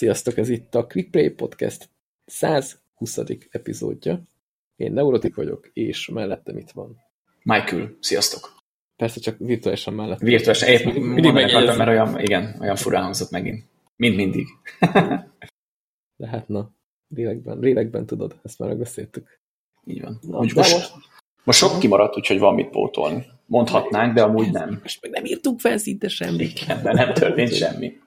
Sziasztok, ez itt a Quick Play Podcast 120. epizódja. Én Neurotik vagyok, és mellettem itt van. Michael, sziasztok! Persze csak virtuálisan mellettem. Virtuálisan, épp mindig akartam, mert olyan, igen, olyan furán hangzott megint. Mind mindig. De hát na, lélekben, lélekben tudod, ezt már megbeszéltük. Így van. Na, most, most, most sok kimaradt, úgyhogy van mit pótolni. Mondhatnánk, de amúgy nem. Most meg nem írtunk fel szinte semmit. Igen, de nem történt semmi.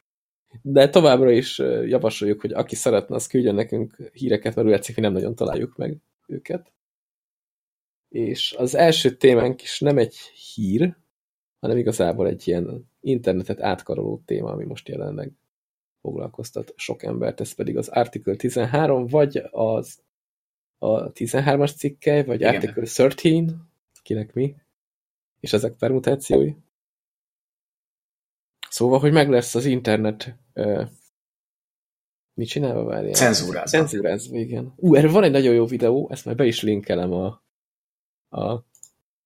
De továbbra is javasoljuk, hogy aki szeretne, az küldjön nekünk híreket, mert úgy látszik, hogy nem nagyon találjuk meg őket. És az első témánk is nem egy hír, hanem igazából egy ilyen internetet átkaroló téma, ami most jelenleg foglalkoztat sok embert, ez pedig az Article 13, vagy az a 13-as cikkely, vagy Igen. Article 13, kinek mi, és ezek permutációi. Szóval, hogy meg lesz az internet uh, mit csinálva várjál? Cenzúrázva. Cenzúrázva, igen. Ú, erre van egy nagyon jó videó, ezt már be is linkelem a, a,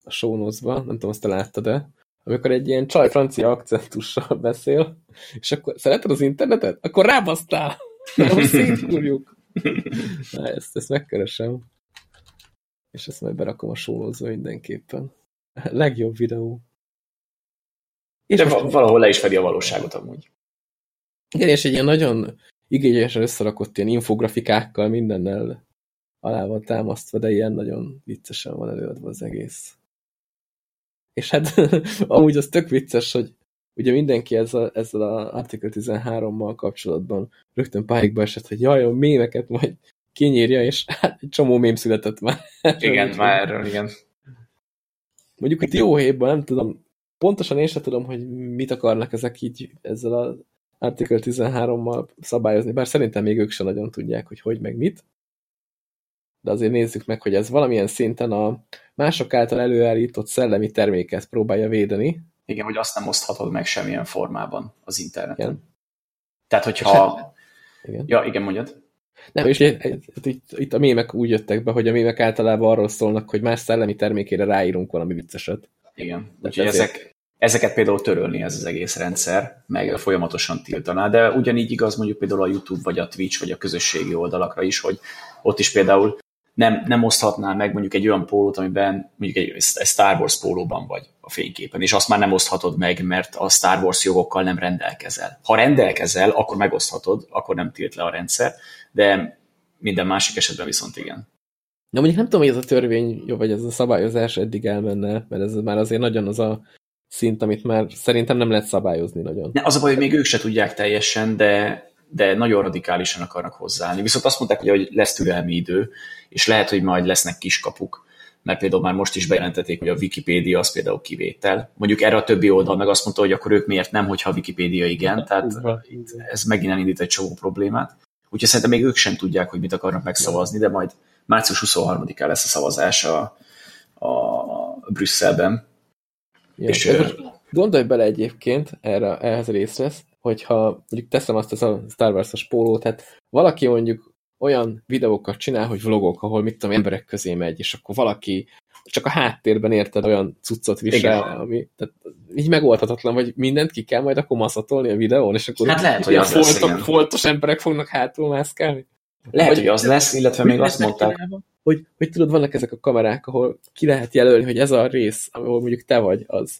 a show nem tudom, azt te láttad-e, amikor egy ilyen csaj francia akcentussal beszél, és akkor szereted az internetet? Akkor rábasztál! Most szétfúrjuk! Na, ezt, ezt megkeresem. És ezt majd berakom a notes mindenképpen. Legjobb videó. És De valahol le is fedi a valóságot amúgy. Igen, és egy ilyen nagyon igényesen összerakott ilyen infografikákkal mindennel alá van támasztva, de ilyen nagyon viccesen van előadva az egész. És hát amúgy az tök vicces, hogy ugye mindenki ezzel, ezzel az Article 13-mal kapcsolatban rögtön pályikba esett, hogy jaj, a mémeket majd kinyírja, és hát egy csomó mém született már. Igen, már erről, igen. Mondjuk itt jó hétben, nem tudom, pontosan én sem tudom, hogy mit akarnak ezek így ezzel az Article 13-mal szabályozni, bár szerintem még ők sem nagyon tudják, hogy hogy meg mit. De azért nézzük meg, hogy ez valamilyen szinten a mások által előállított szellemi terméket próbálja védeni. Igen, hogy azt nem oszthatod meg semmilyen formában az interneten. Igen. Tehát, hogyha... Hát, igen. Ja, igen, mondjad. Nem, és itt, itt a mémek úgy jöttek be, hogy a mémek általában arról szólnak, hogy más szellemi termékére ráírunk valami vicceset. Igen, úgyhogy ezek, ezeket például törölni ez az egész rendszer, meg folyamatosan tiltaná, de ugyanígy igaz mondjuk például a YouTube, vagy a Twitch, vagy a közösségi oldalakra is, hogy ott is például nem, nem oszthatnál meg mondjuk egy olyan pólót, amiben mondjuk egy, egy Star Wars pólóban vagy a fényképen, és azt már nem oszthatod meg, mert a Star Wars jogokkal nem rendelkezel. Ha rendelkezel, akkor megoszthatod, akkor nem tilt le a rendszer, de minden másik esetben viszont igen. Na mondjuk nem tudom, hogy ez a törvény, jó, vagy ez a szabályozás eddig elmenne, mert ez már azért nagyon az a szint, amit már szerintem nem lehet szabályozni nagyon. Ne, az a baj, hogy még ők se tudják teljesen, de, de nagyon radikálisan akarnak hozzáállni. Viszont azt mondták, hogy lesz türelmi idő, és lehet, hogy majd lesznek kiskapuk, mert például már most is bejelentették, hogy a Wikipédia az például kivétel. Mondjuk erre a többi oldal meg azt mondta, hogy akkor ők miért nem, hogyha a Wikipédia igen, tehát ez megint elindít egy csomó problémát. Úgyhogy szerintem még ők sem tudják, hogy mit akarnak megszavazni, de majd március 23-án lesz a szavazás a, a Brüsszelben. Ja, és, gondolj bele egyébként erre, ehhez a részre, hogyha mondjuk teszem azt a Star Wars-os pólót, hát valaki mondjuk olyan videókat csinál, hogy vlogok, ahol mit tudom, emberek közé megy, és akkor valaki csak a háttérben érted olyan cuccot visel, Igen. ami tehát így megoldhatatlan, vagy mindent ki kell majd akkor maszatolni a videón, és akkor hát lehet, hogy az foltok, lesz, foltos emberek fognak hátul mászkálni. Lehet, vagy, hogy az lesz, illetve még azt mondták. Hogy, hogy tudod, vannak ezek a kamerák, ahol ki lehet jelölni, hogy ez a rész, ahol mondjuk te vagy, az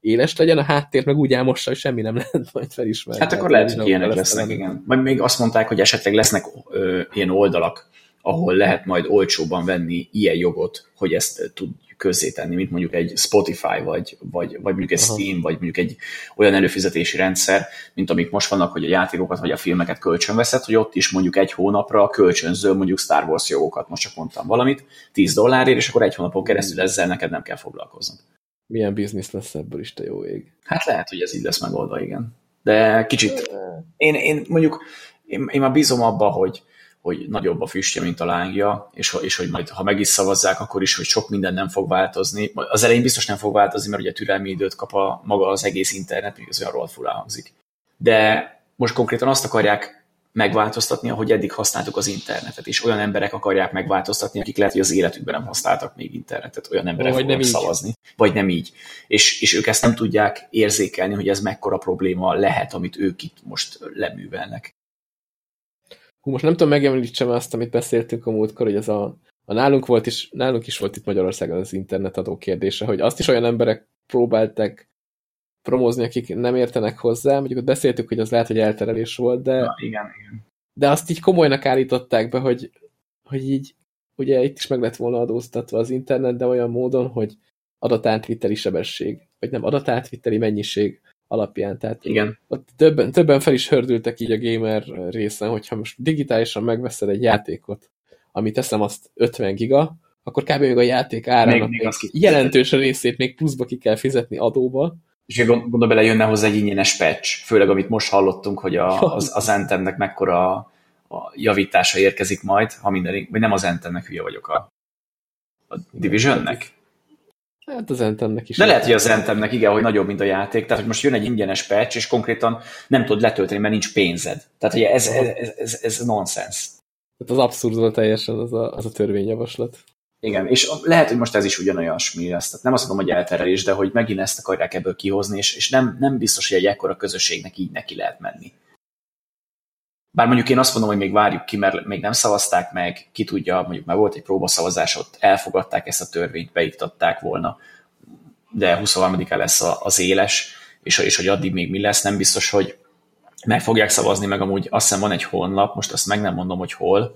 éles legyen, a háttér meg úgy elmossa, hogy semmi nem lehet majd felismerni. Hát akkor lehet, hogy ilyenek lesznek, igen. Majd még azt mondták, hogy esetleg lesznek ö, ilyen oldalak, ahol lehet majd olcsóban venni ilyen jogot, hogy ezt tud közzétenni, mint mondjuk egy Spotify, vagy, vagy, vagy mondjuk egy Steam, Aha. vagy mondjuk egy olyan előfizetési rendszer, mint amik most vannak, hogy a játékokat vagy a filmeket kölcsönveszed, hogy ott is mondjuk egy hónapra kölcsönzöl mondjuk Star Wars jogokat, most csak mondtam valamit, 10 dollárért, és akkor egy hónapon keresztül ezzel neked nem kell foglalkoznod milyen biznisz lesz ebből is, te jó ég. Hát lehet, hogy ez így lesz megoldva, igen. De kicsit, én, én mondjuk, én, én már bízom abba, hogy, hogy nagyobb a füstje, mint a lángja, és, és hogy majd, ha meg is szavazzák, akkor is, hogy sok minden nem fog változni. Az elején biztos nem fog változni, mert ugye türelmi időt kap a maga az egész internet, még az olyan rohadt hangzik. De most konkrétan azt akarják megváltoztatni, ahogy eddig használtuk az internetet, és olyan emberek akarják megváltoztatni, akik lehet, hogy az életükben nem használtak még internetet, olyan emberek vagy fognak nem szavazni, vagy nem így. És, és ők ezt nem tudják érzékelni, hogy ez mekkora probléma lehet, amit ők itt most leművelnek. Hú, most nem tudom megemlítsem azt, amit beszéltünk a múltkor, hogy ez a, a nálunk volt is, nálunk is volt itt Magyarországon az internetadó kérdése, hogy azt is olyan emberek próbáltak promózni, akik nem értenek hozzá, mondjuk ott beszéltük, hogy az lehet, hogy elterelés volt, de, Na, igen, igen. de azt így komolynak állították be, hogy, hogy így ugye itt is meg lett volna adóztatva az internet, de olyan módon, hogy adatátviteli sebesség, vagy nem adatátviteli mennyiség alapján. Tehát Igen. ott többen, többen fel is hördültek így a gamer részen, hogyha most digitálisan megveszed egy játékot, ami teszem azt 50 giga, akkor kb. még a játék árának Még- még jelentős részét még pluszba ki kell fizetni adóba. És gond- gondolj bele, jönne hozzá egy ingyenes patch, főleg amit most hallottunk, hogy a, az, az Anthemnek mekkora a, javítása érkezik majd, ha minden, vagy nem az Anthemnek, hülye vagyok a, a Divisionnek. Hát az Anthemnek is. De lehet, hogy az Anthemnek igen, hogy nagyobb, mint a játék, tehát hogy most jön egy ingyenes patch, és konkrétan nem tudod letölteni, mert nincs pénzed. Tehát hogy ez, ez, ez, ez, ez nonsens. Tehát az abszurd volt teljesen az a, az a törvényjavaslat. Igen, és lehet, hogy most ez is ugyanolyasmi lesz. Tehát nem azt mondom, hogy elterelés, de hogy megint ezt akarják ebből kihozni, és, és nem, nem biztos, hogy egy ekkora közösségnek így neki lehet menni. Bár mondjuk én azt mondom, hogy még várjuk ki, mert még nem szavazták meg, ki tudja, mondjuk már volt egy próbaszavazás, ott elfogadták ezt a törvényt, beiktatták volna, de 23-án lesz az éles, és, és hogy addig még mi lesz, nem biztos, hogy meg fogják szavazni, meg amúgy azt hiszem van egy honlap, most azt meg nem mondom, hogy hol,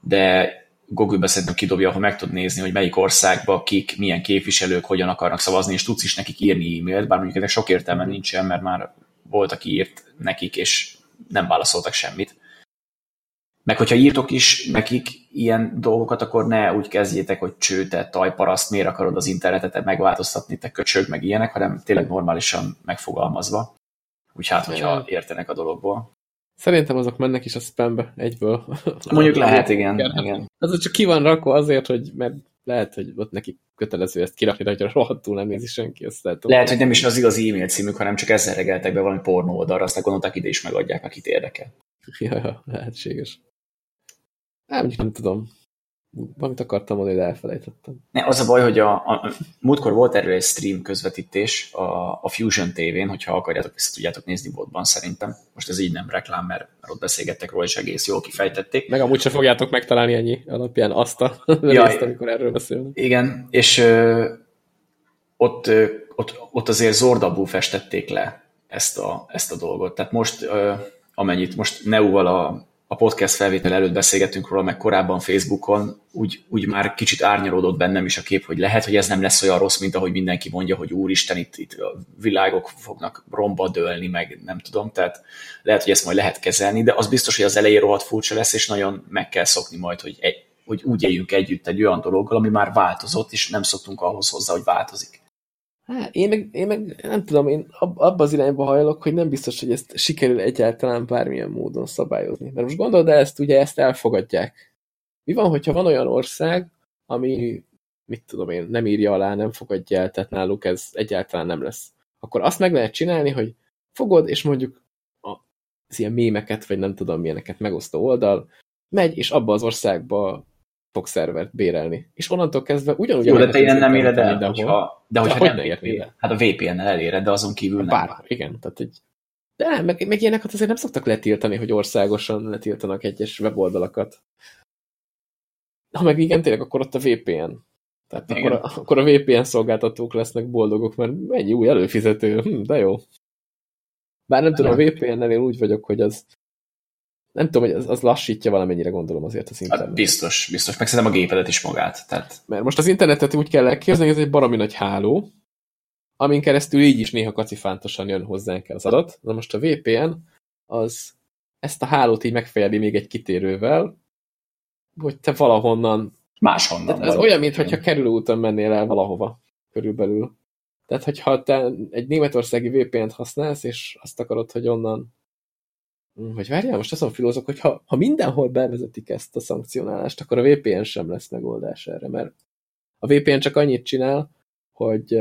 de Google-be szerintem kidobja, ahol meg tud nézni, hogy melyik országba kik, milyen képviselők hogyan akarnak szavazni, és tudsz is nekik írni e-mailt, bár mondjuk ennek sok értelme nincsen, mert már volt, aki írt nekik, és nem válaszoltak semmit. Meg hogyha írtok is nekik ilyen dolgokat, akkor ne úgy kezdjétek, hogy cső, te tajparaszt, miért akarod az internetet megváltoztatni, te köcsög, meg ilyenek, hanem tényleg normálisan megfogalmazva. Úgy hát, hogyha értenek a dologból. Szerintem azok mennek is a spambe egyből. Mondjuk lehet, igen. Igen. Az csak ki van rakva azért, hogy mert lehet, hogy ott neki kötelező ezt kirakni, de hogyha rohadtul nem nézi senki, azt lehet. Lehet, hogy nem is az igazi e-mail címük, hanem csak ezzel regeltek be valami pornó oldalra, aztán gondolták ide is megadják, akit érdekel. Ja, lehetséges. Nem, nem tudom. Valamit akartam mondani, de elfelejtettem. Ne, az a baj, hogy a, a, múltkor volt erről egy stream közvetítés a, a Fusion TV-n, hogyha akarjátok, vissza tudjátok nézni botban szerintem. Most ez így nem reklám, mert, mert ott beszélgettek róla, és egész jól kifejtették. Meg amúgy se fogjátok megtalálni ennyi alapján azt a részt, amikor erről beszélünk. Igen, és ö, ott, ö, ott, ott azért zordabul festették le ezt a, ezt a dolgot. Tehát most, ö, amennyit most Neuval a, a podcast felvétel előtt beszélgettünk róla, meg korábban Facebookon, úgy, úgy már kicsit árnyalódott bennem is a kép, hogy lehet, hogy ez nem lesz olyan rossz, mint ahogy mindenki mondja, hogy úristen, itt, itt a világok fognak romba dőlni, meg nem tudom, tehát lehet, hogy ezt majd lehet kezelni, de az biztos, hogy az elején rohadt furcsa lesz, és nagyon meg kell szokni majd, hogy, egy, hogy úgy éljünk együtt egy olyan dologgal, ami már változott, és nem szoktunk ahhoz hozzá, hogy változik. Hát, én meg, én meg nem tudom, én ab, abba az irányba hajlok, hogy nem biztos, hogy ezt sikerül egyáltalán bármilyen módon szabályozni. Mert most gondold el, ezt ugye ezt elfogadják. Mi van, hogyha van olyan ország, ami, mit tudom én, nem írja alá, nem fogadja el, tehát náluk ez egyáltalán nem lesz. Akkor azt meg lehet csinálni, hogy fogod, és mondjuk az ilyen mémeket, vagy nem tudom milyeneket megosztó oldal, megy, és abba az országba fog szervert bérelni. És onnantól kezdve ugyanúgy... Jó, de te ilyen nem éred el, mindenhol. hogyha, de hogyha hogy nem, ne érnéd el? hát a VPN-nel eléred, de azon kívül nem. Bár, igen, tehát egy... De nem, meg, meg ilyeneket azért nem szoktak letiltani, hogy országosan letiltanak egyes weboldalakat. Ha meg igen, tényleg, akkor ott a VPN. Tehát Igen. akkor a, akkor a VPN szolgáltatók lesznek boldogok, mert mennyi új előfizető, hm, de jó. Bár nem tudom, a VPN-nel én úgy vagyok, hogy az nem tudom, hogy az, az lassítja valamennyire gondolom azért az Hát internet. biztos, biztos. Meg szerintem a gépedet is magát. Tehát Mert most az internetet úgy kell elképzelni, hogy ez egy baromi nagy háló, amin keresztül így is néha kacifántosan jön hozzánk el az adat. Na most a VPN az ezt a hálót így megfejeli még egy kitérővel, hogy te valahonnan... máshonnan. Tehát ez olyan, mintha kerülőúton mennél el valahova körülbelül. Tehát, hogyha te egy németországi VPN-t használsz, és azt akarod, hogy onnan Hm, Vagy várjál, most azon filózok, hogy ha, ha mindenhol bevezetik ezt a szankcionálást, akkor a VPN sem lesz megoldás erre, mert a VPN csak annyit csinál, hogy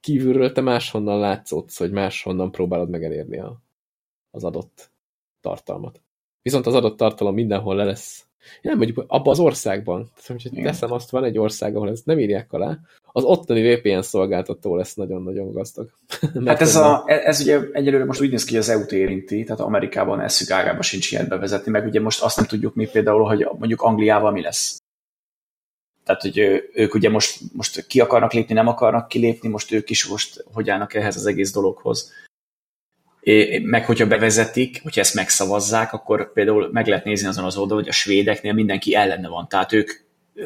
kívülről te máshonnan látszódsz, hogy máshonnan próbálod meg elérni a, az adott tartalmat. Viszont az adott tartalom mindenhol le lesz. Nem mondjuk abban az országban. Tehát, Igen. teszem azt, van egy ország, ahol ezt nem írják alá, az ottani VPN szolgáltató lesz nagyon-nagyon gazdag. hát ez, a, ez ugye egyelőre most úgy néz ki, hogy az EU-t érinti, tehát Amerikában eszük ágában sincs ilyet bevezetni, meg ugye most azt nem tudjuk mi például, hogy mondjuk Angliával mi lesz. Tehát, hogy ők ugye most, most ki akarnak lépni, nem akarnak kilépni, most ők is most hogy állnak ehhez az egész dologhoz. É, meg hogyha bevezetik, hogyha ezt megszavazzák, akkor például meg lehet nézni azon az oldalon, hogy a svédeknél mindenki ellene van. Tehát ők,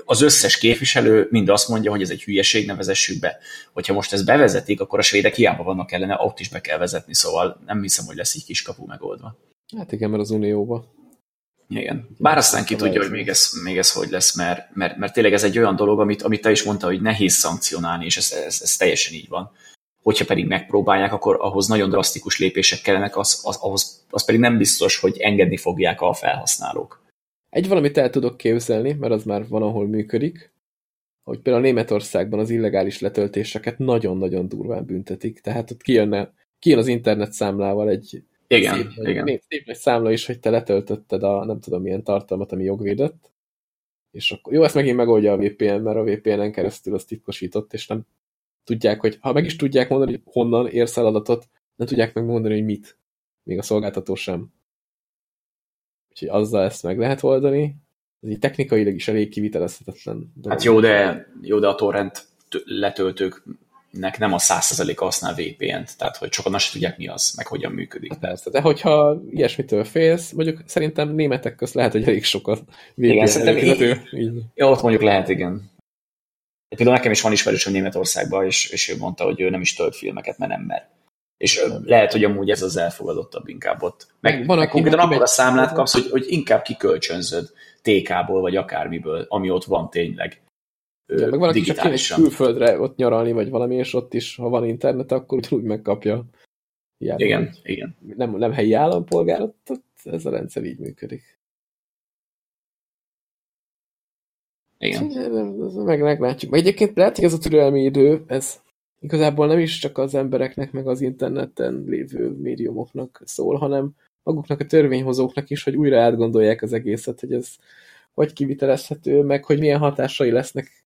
az összes képviselő mind azt mondja, hogy ez egy hülyeség, ne vezessük be. Hogyha most ezt bevezetik, akkor a svédek hiába vannak ellene, ott is be kell vezetni, szóval nem hiszem, hogy lesz így kiskapu megoldva. Hát igen, mert az Unióban. Igen. Bár aztán ki tudja, hogy még ez, még ez hogy lesz, mert, mert, mert tényleg ez egy olyan dolog, amit, amit te is mondta, hogy nehéz szankcionálni, és ez, ez, ez teljesen így van. Hogyha pedig megpróbálják, akkor ahhoz nagyon drasztikus lépések kellenek, az, az, ahhoz, az pedig nem biztos, hogy engedni fogják a felhasználók. Egy valamit el tudok képzelni, mert az már van, ahol működik, hogy például Németországban az illegális letöltéseket nagyon-nagyon durván büntetik. Tehát ott kijönne, kijön az internet számlával egy igen, szép, igen. Még szép számla is, hogy te letöltötted a nem tudom milyen tartalmat, ami jogvédett. És akkor, jó, ezt megint megoldja a VPN, mert a VPN-en keresztül az titkosított, és nem tudják, hogy ha meg is tudják mondani, hogy honnan érsz el adatot, nem tudják megmondani, hogy mit. Még a szolgáltató sem. Úgyhogy azzal ezt meg lehet oldani. Ez így technikailag is elég kivitelezhetetlen. Hát jó, de, jó, de a torrent letöltők nek nem a 100% használ VPN-t, tehát hogy sokan azt tudják, mi az, meg hogyan működik. Hát persze, de hogyha ilyesmitől félsz, mondjuk szerintem németek közt lehet, hogy elég sokat VPN igen, szerintem így. Ja, ott mondjuk lehet, igen. Például nekem is van ismerősöm Németországban, és, és ő mondta, hogy ő nem is tölt filmeket, mert nem mer. És lehet, hogy amúgy ez az elfogadottabb inkább ott. Meg, van, meg konkrétan akkor a számlát kapsz, hogy, hogy inkább kikölcsönzöd TK-ból, vagy akármiből, ami ott van tényleg. Ja, meg valaki csak egy külföldre ott nyaralni, vagy valami, és ott is, ha van internet, akkor úgy megkapja. Ilyen, igen, igen. Nem, nem helyi állampolgár, ott, ott ez a rendszer így működik. Igen. Meg, meglátjuk. Meg egyébként lehet, hogy ez a türelmi idő, ez igazából nem is csak az embereknek, meg az interneten lévő médiumoknak szól, hanem maguknak a törvényhozóknak is, hogy újra átgondolják az egészet, hogy ez hogy kivitelezhető, meg hogy milyen hatásai lesznek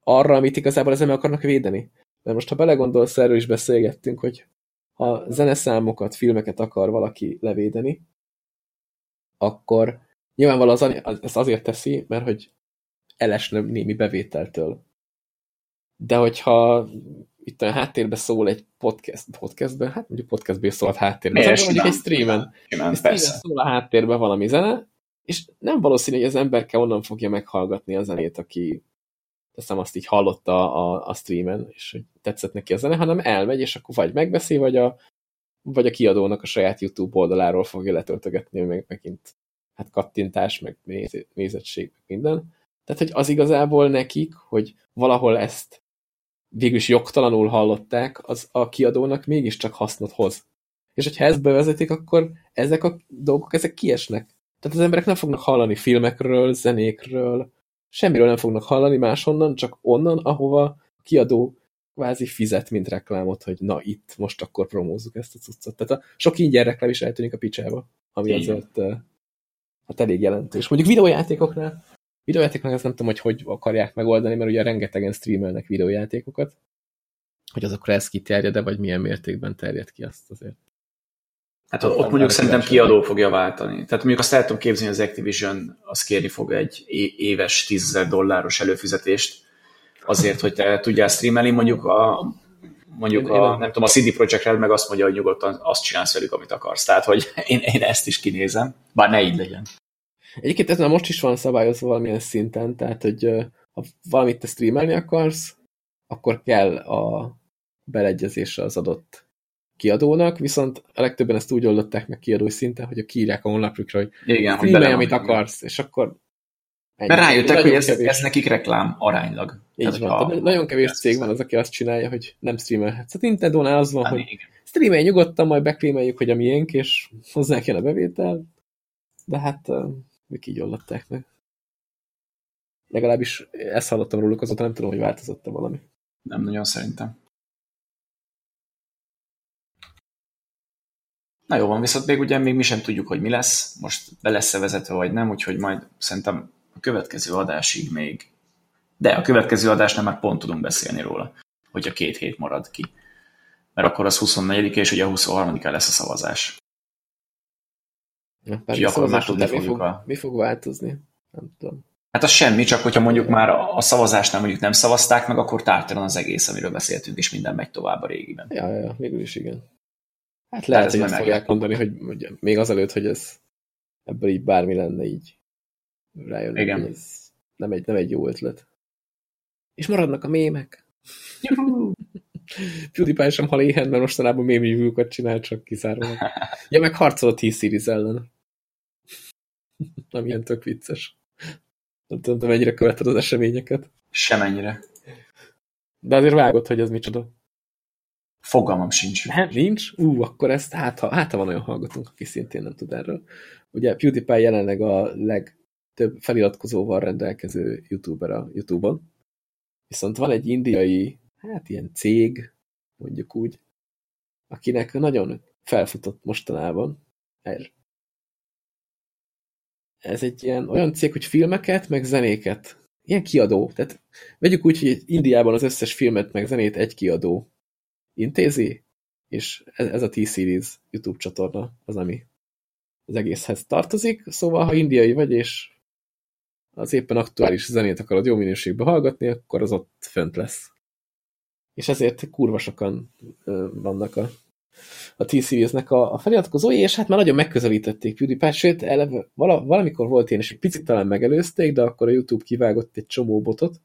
arra, amit igazából ezzel meg akarnak védeni. Mert most, ha belegondolsz, erről is beszélgettünk, hogy ha zeneszámokat, filmeket akar valaki levédeni, akkor nyilvánvalóan az, ezt azért teszi, mert hogy elesne némi bevételtől. De hogyha itt a háttérbe szól egy podcast, podcastben, hát mondjuk podcastből szólt háttérben, Miért? Mondjuk egy streamen, egy streamen szól a háttérben valami zene, és nem valószínű, hogy az emberke onnan fogja meghallgatni a zenét, aki teszem azt így hallotta a, a streamen, és hogy tetszett neki a zene, hanem elmegy, és akkor vagy megbeszél, vagy a, vagy a kiadónak a saját YouTube oldaláról fogja letöltögetni, meg megint hát kattintás, meg nézettség, meg minden. Tehát, hogy az igazából nekik, hogy valahol ezt végülis jogtalanul hallották, az a kiadónak mégiscsak hasznot hoz. És hogyha ezt bevezetik, akkor ezek a dolgok, ezek kiesnek. Tehát az emberek nem fognak hallani filmekről, zenékről, semmiről nem fognak hallani máshonnan, csak onnan, ahova a kiadó kvázi fizet, mint reklámot, hogy na itt, most akkor promózzuk ezt a cuccot. Tehát a sok ingyen reklám is eltűnik a picsába, ami Igen. azért hát elég jelentős. Mondjuk videójátékoknál, videójátékoknál ezt nem tudom, hogy hogy akarják megoldani, mert ugye rengetegen streamelnek videójátékokat, hogy azokra ez kiterjed de vagy milyen mértékben terjed ki azt azért. Hát ott, ott mondjuk szerintem kiadó fogja váltani. Tehát mondjuk azt el tudom képzelni, hogy az Activision az kérni fog egy éves 10 dolláros előfizetést azért, hogy te tudjál streamelni, mondjuk a mondjuk a, nem tudom, a CD Projekt Red meg azt mondja, hogy nyugodtan azt csinálsz velük, amit akarsz. Tehát, hogy én, én ezt is kinézem, bár ne így legyen. Egyébként ez már most is van szabályozva valamilyen szinten, tehát, hogy ha valamit te streamelni akarsz, akkor kell a beleegyezésre az adott kiadónak, viszont a legtöbben ezt úgy oldották meg kiadói szinten, hogy a kiírják a honlapjukra, hogy igen, hogy amit akarsz, igen. és akkor Ennyi. Mert rájöttek, hogy ez, ez nekik reklám aránylag. Így Tehát, van. A... nagyon kevés cég van az, aki azt csinálja, hogy nem streamelhetsz. Hát Nintendo-nál az van, hát, hogy streamelj nyugodtan, majd beklémeljük, hogy a miénk, és hozzánk jön a bevétel. De hát ők így oldották meg. Legalábbis ezt hallottam róluk, azóta nem tudom, hogy változott-e valami. Nem nagyon szerintem. Na jó van, viszont még ugye még mi sem tudjuk, hogy mi lesz, most be lesz-e vezetve vagy nem, úgyhogy majd szerintem a következő adásig még De a következő adásnál már pont tudunk beszélni róla, hogyha két hét marad ki. Mert akkor az 24 és ugye a 23-án lesz a szavazás. Ja, akkor akkor már tudni mi fogjuk fog, a... mi fog változni? Nem tudom. Hát az semmi, csak hogyha mondjuk már a szavazásnál mondjuk nem szavazták meg, akkor tártalan az egész, amiről beszéltünk, és minden megy tovább a régiben. Ja, ja, végül is igen. Hát lehet, ez hogy meg fogják mondani, hogy, hogy még azelőtt, hogy ez ebből így bármi lenne így rájönni, Igen. hogy ez nem egy, nem egy jó ötlet. És maradnak a mémek. PewDiePie sem hal éhen, mert mostanában mém review-kat csinál, csak kizárólag. Ja, meg harcol a T-Series ellen. Nem ilyen tök vicces. Nem tudom, te mennyire követed az eseményeket. Semennyire. De azért vágod, hogy ez micsoda. Fogalmam sincs. Nem, nincs? Ú, akkor ezt, hát ha, hát ha van olyan hallgatónk, aki szintén nem tud erről. Ugye PewDiePie jelenleg a legtöbb feliratkozóval rendelkező youtuber a Youtube-on. Viszont van egy indiai, hát ilyen cég, mondjuk úgy, akinek nagyon felfutott mostanában. Ez, egy ilyen olyan cég, hogy filmeket, meg zenéket. Ilyen kiadó. Tehát vegyük úgy, hogy Indiában az összes filmet, meg zenét egy kiadó intézi, és ez, ez a T-Series YouTube csatorna az, ami az egészhez tartozik. Szóval, ha indiai vagy, és az éppen aktuális zenét akarod jó minőségben hallgatni, akkor az ott fönt lesz. És ezért kurva sokan vannak a, a T-Series-nek a, a feliratkozói, és hát már nagyon megközelítették PewDiePie, sőt, eleve, vala, valamikor volt ilyen, és egy picit talán megelőzték, de akkor a YouTube kivágott egy csomó botot,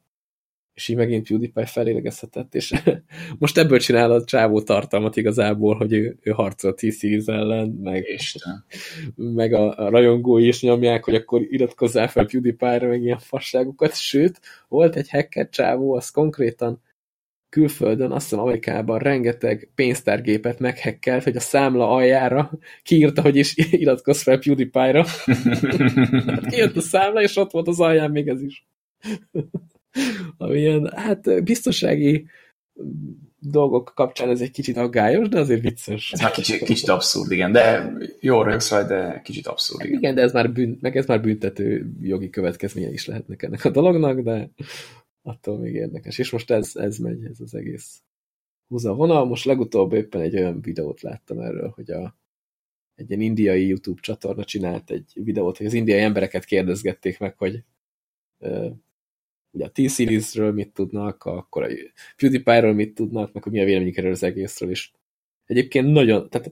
és így megint PewDiePie felélegezhetett, és most ebből csinál a csávó tartalmat igazából, hogy ő, ő harcol a T-Series ellen, meg, Isten. meg a, a rajongói is nyomják, hogy akkor iratkozzál fel PewDiePie-ra, meg ilyen fasságokat, sőt, volt egy hacker csávó, az konkrétan külföldön, azt hiszem Amerikában rengeteg pénztárgépet meghekkelt, hogy a számla aljára kiírta, hogy is iratkozz fel PewDiePie-ra. Kijött a számla, és ott volt az alján még ez is. Ami ilyen, hát biztonsági dolgok kapcsán ez egy kicsit aggályos, de azért vicces. Ez már kicsit, kicsit abszurd, igen, de jó rögsz rajta, de kicsit abszurd, igen. Igen, de ez már, bűn, meg ez már büntető jogi következménye is lehetnek ennek a dolognak, de attól még érdekes. És most ez, ez megy, ez az egész húza vonal. Most legutóbb éppen egy olyan videót láttam erről, hogy a, egy ilyen indiai YouTube csatorna csinált egy videót, hogy az indiai embereket kérdezgették meg, hogy uh, ugye a T-Series-ről mit tudnak, akkor a PewDiePie-ről mit tudnak, meg hogy mi a véleményük erről az egészről, és egyébként nagyon, tehát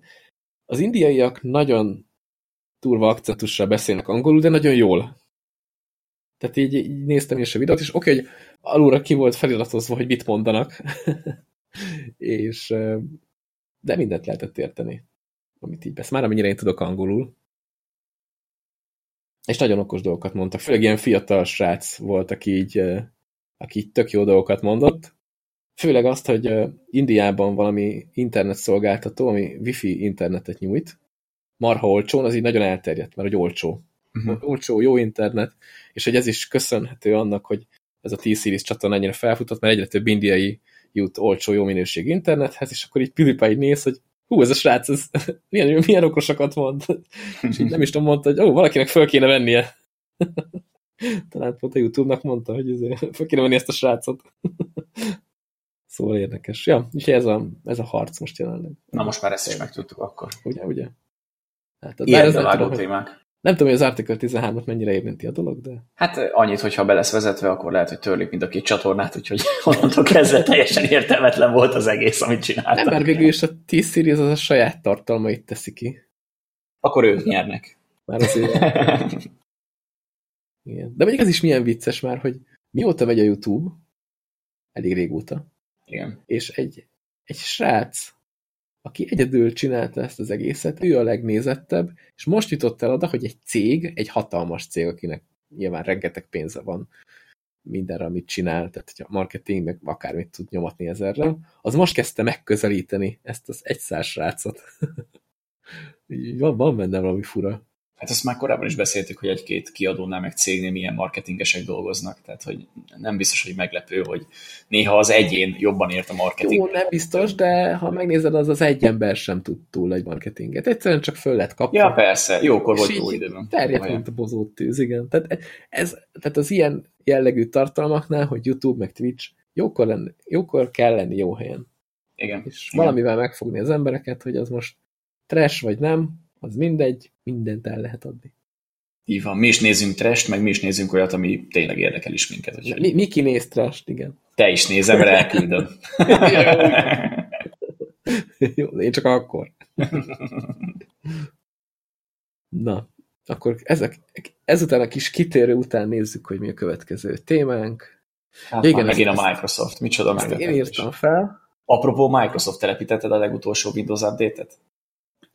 az indiaiak nagyon turva akcentussal beszélnek angolul, de nagyon jól. Tehát így, így néztem is a videót, és oké, okay, hogy alulra ki volt feliratozva, hogy mit mondanak, és de mindent lehetett érteni, amit így beszél. Már amennyire én tudok angolul. És nagyon okos dolgokat mondtak. Főleg ilyen fiatal srác volt, aki így, aki így tök jó dolgokat mondott. Főleg azt, hogy Indiában valami internetszolgáltató, ami wifi internetet nyújt, marha olcsón, az így nagyon elterjedt, mert hogy olcsó. Uh-huh. Olcsó, jó internet, és hogy ez is köszönhető annak, hogy ez a T-Series csatorna ennyire felfutott, mert egyre több indiai jut olcsó, jó minőségű internethez, és akkor így PewDiePie így néz, hogy hú, ez a srác, ez milyen, milyen okosakat mond. és így nem is tudom, mondta, hogy ó, valakinek föl kéne vennie. Talán pont a YouTube-nak mondta, hogy ezért föl kéne venni ezt a srácot. szóval érdekes. Ja, és ez a, ez a harc most jelenleg. Na most már ezt is megtudtuk akkor. Ugye, ugye? Hát, Ilyen nem, tudom, témák. Nem tudom, hogy az Article 13-at mennyire érinti a dolog, de... Hát annyit, hogyha be lesz vezetve, akkor lehet, hogy törlik mind a két csatornát, úgyhogy onnantól kezdve teljesen értelmetlen volt az egész, amit csináltak. Nem, mert végül is a T-Series az a saját tartalmait teszi ki. Akkor ők nyernek. Már azért... Igen. De mondjuk ez is milyen vicces már, hogy mióta megy a YouTube, elég régóta, Igen. és egy, egy srác, aki egyedül csinálta ezt az egészet, ő a legnézettebb, és most jutott el oda, hogy egy cég, egy hatalmas cég, akinek nyilván rengeteg pénze van mindenre, amit csinál, tehát hogy a marketing, meg akármit tud nyomatni ezerrel, az most kezdte megközelíteni ezt az egyszás srácot. van, van benne valami fura. Hát ezt már korábban is beszéltük, hogy egy-két kiadónál meg cégnél milyen marketingesek dolgoznak, tehát hogy nem biztos, hogy meglepő, hogy néha az egyén jobban ért a marketing. Jó, nem biztos, de ha megnézed, az az egy ember sem tud túl egy marketinget. Egyszerűen csak föl lett kapva. Ja, persze, jókor volt jó időben. Terjedt, mint a bozót tűz, igen. Tehát, ez, tehát az ilyen jellegű tartalmaknál, hogy YouTube meg Twitch, jókor, lenni, jókor kell lenni jó helyen. Igen. És igen. valamivel megfogni az embereket, hogy az most trash vagy nem, az mindegy, mindent el lehet adni. Így van, mi is nézünk trest, meg mi is nézünk olyat, ami tényleg érdekel is minket. Hogy... Mi, mi kinéz trest, igen. Te is nézem, mert elküldöm. jó, én csak akkor. Na, akkor ezek, ezután a kis kitérő után nézzük, hogy mi a következő témánk. Hát Igen, megint a Microsoft. Micsoda meg. Én írtam fel. Apropó, Microsoft telepítetted a legutolsó Windows update-et?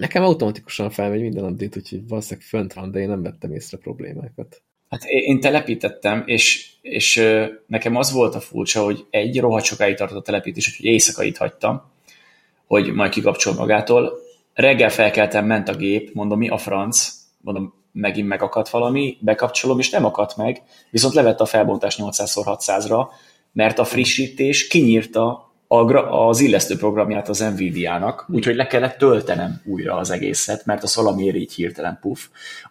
Nekem automatikusan felmegy minden update, úgyhogy valószínűleg fönt van, de én nem vettem észre problémákat. Hát én telepítettem, és, és nekem az volt a furcsa, hogy egy rohadt sokáig tartott a telepítés, úgyhogy éjszakait hagytam, hogy majd kikapcsol magától. Reggel felkeltem, ment a gép, mondom, mi a franc, mondom, megint megakadt valami, bekapcsolom, és nem akadt meg, viszont levette a felbontás 800x600-ra, mert a frissítés kinyírta az illesztő programját az Nvidia-nak, úgyhogy le kellett töltenem újra az egészet, mert az valamiért így hirtelen puff.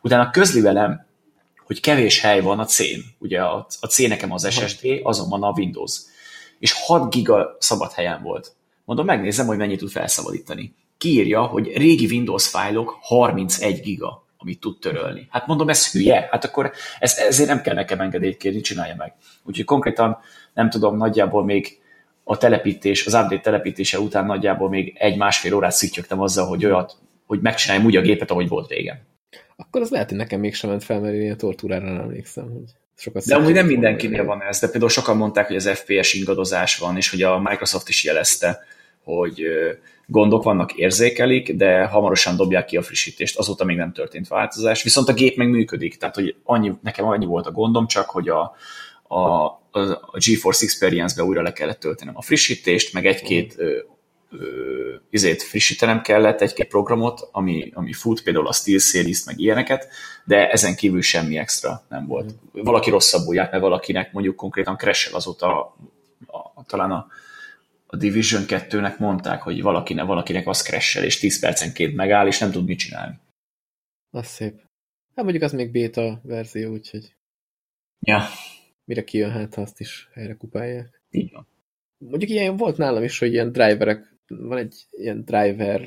Utána közli velem, hogy kevés hely van a C-n. Ugye a, a C nekem az SSD, azon van a Windows. És 6 giga szabad helyen volt. Mondom, megnézem, hogy mennyit tud felszabadítani. Kiírja, hogy régi Windows fájlok 31 giga, amit tud törölni. Hát mondom, ez hülye, hát akkor ez, ezért nem kell nekem engedélyt kérni, csinálja meg. Úgyhogy konkrétan nem tudom, nagyjából még a telepítés, az update telepítése után nagyjából még egy-másfél órát szüttyögtem azzal, hogy olyat, hogy megcsináljam úgy a gépet, ahogy volt régen. Akkor az lehet, hogy nekem mégsem ment fel, mert én a tortúrára nem emlékszem. Hogy sokat de amúgy nem mindenkinél van ez, de például sokan mondták, hogy az FPS ingadozás van, és hogy a Microsoft is jelezte, hogy gondok vannak, érzékelik, de hamarosan dobják ki a frissítést, azóta még nem történt változás, viszont a gép meg működik, tehát hogy annyi, nekem annyi volt a gondom, csak hogy a, a, a GeForce Experience-be újra le kellett töltenem a frissítést, meg egy-két izét frissítenem kellett, egy-két programot, ami, ami fut, például a SteelSeries, meg ilyeneket, de ezen kívül semmi extra nem volt. Valaki rosszabbul járt, mert valakinek mondjuk konkrétan crash azóta a, a, talán a, a Division 2-nek mondták, hogy valakinek, valakinek az crash és 10 percenként megáll, és nem tud mit csinálni. Az szép. Hát mondjuk az még beta verzió, úgyhogy... Ja, mire kijön, hát azt is helyre kupálják. Így van. Mondjuk ilyen volt nálam is, hogy ilyen driverek, van egy ilyen driver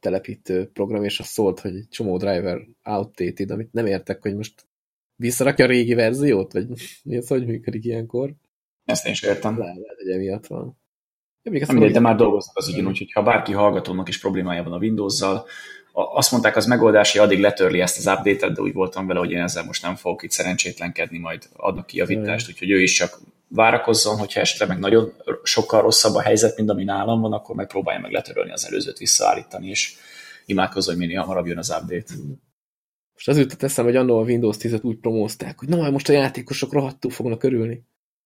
telepítő program, és az szólt, hogy egy csomó driver outdated, amit nem értek, hogy most visszarakja a régi verziót, vagy mi az, hogy működik ilyenkor. Ezt én is értem. Le, lehet, hogy emiatt van. Ja, még Mindegy, de már dolgoznak az ügyön, úgyhogy ha bárki hallgatónak is problémája van a Windows-zal, azt mondták, az megoldási addig letörli ezt az update-et, de úgy voltam vele, hogy én ezzel most nem fogok itt szerencsétlenkedni, majd adnak ki javítást, úgyhogy ő is csak várakozzon, hogyha esetleg meg nagyon sokkal rosszabb a helyzet, mint ami nálam van, akkor megpróbálja meg letörölni az előzőt, visszaállítani, és imádkozzon, hogy minél hamarabb jön az update. Most az jutott eszem, hogy annól a Windows 10-et úgy promózták, hogy na, most a játékosok rohadtul fognak örülni.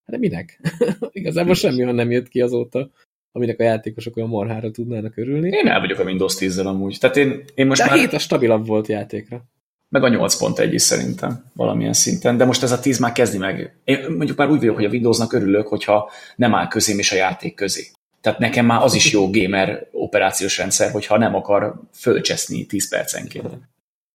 Hát de minek? Igazából semmi nem jött ki azóta aminek a játékosok olyan marhára tudnának örülni. Én el vagyok a Windows 10-zel amúgy. Tehát én, én most de már... a 7 a stabilabb volt játékra. Meg a 8.1 is szerintem valamilyen szinten, de most ez a 10 már kezdi meg. Én mondjuk már úgy vagyok, hogy a Windowsnak örülök, hogyha nem áll közém és a játék közé. Tehát nekem már az is jó gamer operációs rendszer, hogyha nem akar fölcseszni 10 percenként.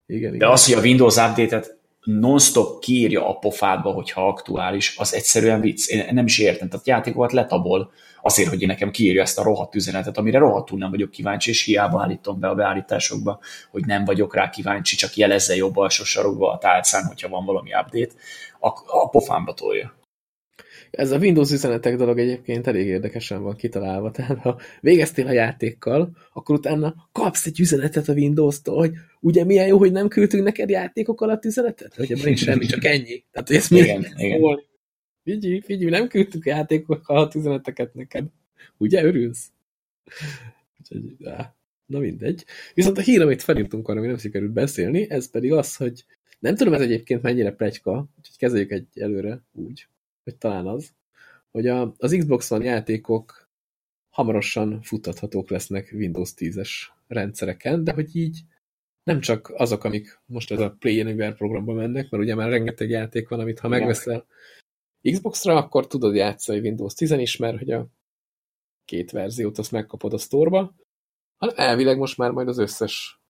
Igen, de igen. az, hogy a Windows update-et non-stop kiírja a pofádba, hogyha aktuális, az egyszerűen vicc. Én nem is értem. Tehát játékokat letabol azért, hogy én nekem kiírja ezt a rohadt üzenetet, amire rohadtul nem vagyok kíváncsi, és hiába állítom be a beállításokba, hogy nem vagyok rá kíváncsi, csak jelezze jobb alsó sarokba a tálcán, hogyha van valami update, a, a pofámba tolja. Ez a Windows üzenetek dolog egyébként elég érdekesen van kitalálva. Tehát ha végeztél a játékkal, akkor utána kapsz egy üzenetet a Windows-tól, hogy ugye milyen jó, hogy nem küldtünk neked játékok alatt üzenetet? Ebben nincs semmi, csak ennyi. Tehát, hogy ezt igen, igen. Figyelj, figyelj, nem küldtük játékok alatt üzeneteket neked. Ugye, örülsz? Úgyhogy, na mindegy. Viszont a hír, amit felírtunk arra, ami nem sikerült beszélni, ez pedig az, hogy nem tudom ez egyébként mennyire plegyka, úgyhogy kezeljük egy előre úgy, hogy talán az, hogy a, az Xbox One játékok hamarosan futtathatók lesznek Windows 10-es rendszereken, de hogy így nem csak azok, amik most ez a Play Anywhere programban mennek, mert ugye már rengeteg játék van, amit ha megveszel Xbox-ra, akkor tudod játszani Windows 10 is, mert hogy a két verziót azt megkapod a sztorba, hanem elvileg most már majd az összes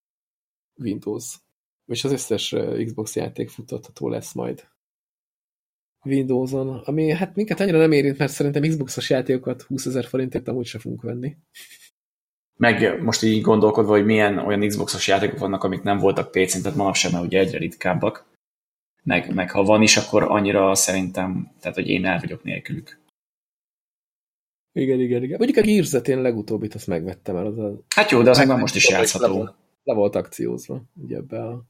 Windows, és az összes Xbox játék futtatható lesz majd Windows-on, ami hát minket annyira nem érint, mert szerintem Xbox-os játékokat 20 ezer forintért amúgy se fogunk venni. Meg most így gondolkodva, hogy milyen olyan Xbox-os játékok vannak, amik nem voltak PC-n, tehát manapság már ugye egyre ritkábbak. Meg, meg ha van is, akkor annyira szerintem, tehát hogy én el vagyok nélkülük. Igen, igen, igen. Mondjuk a gears én legutóbbit azt megvettem el. Az a... Hát jó, de az meg már most is játszható. Le volt, le volt akciózva, ugye ebbe a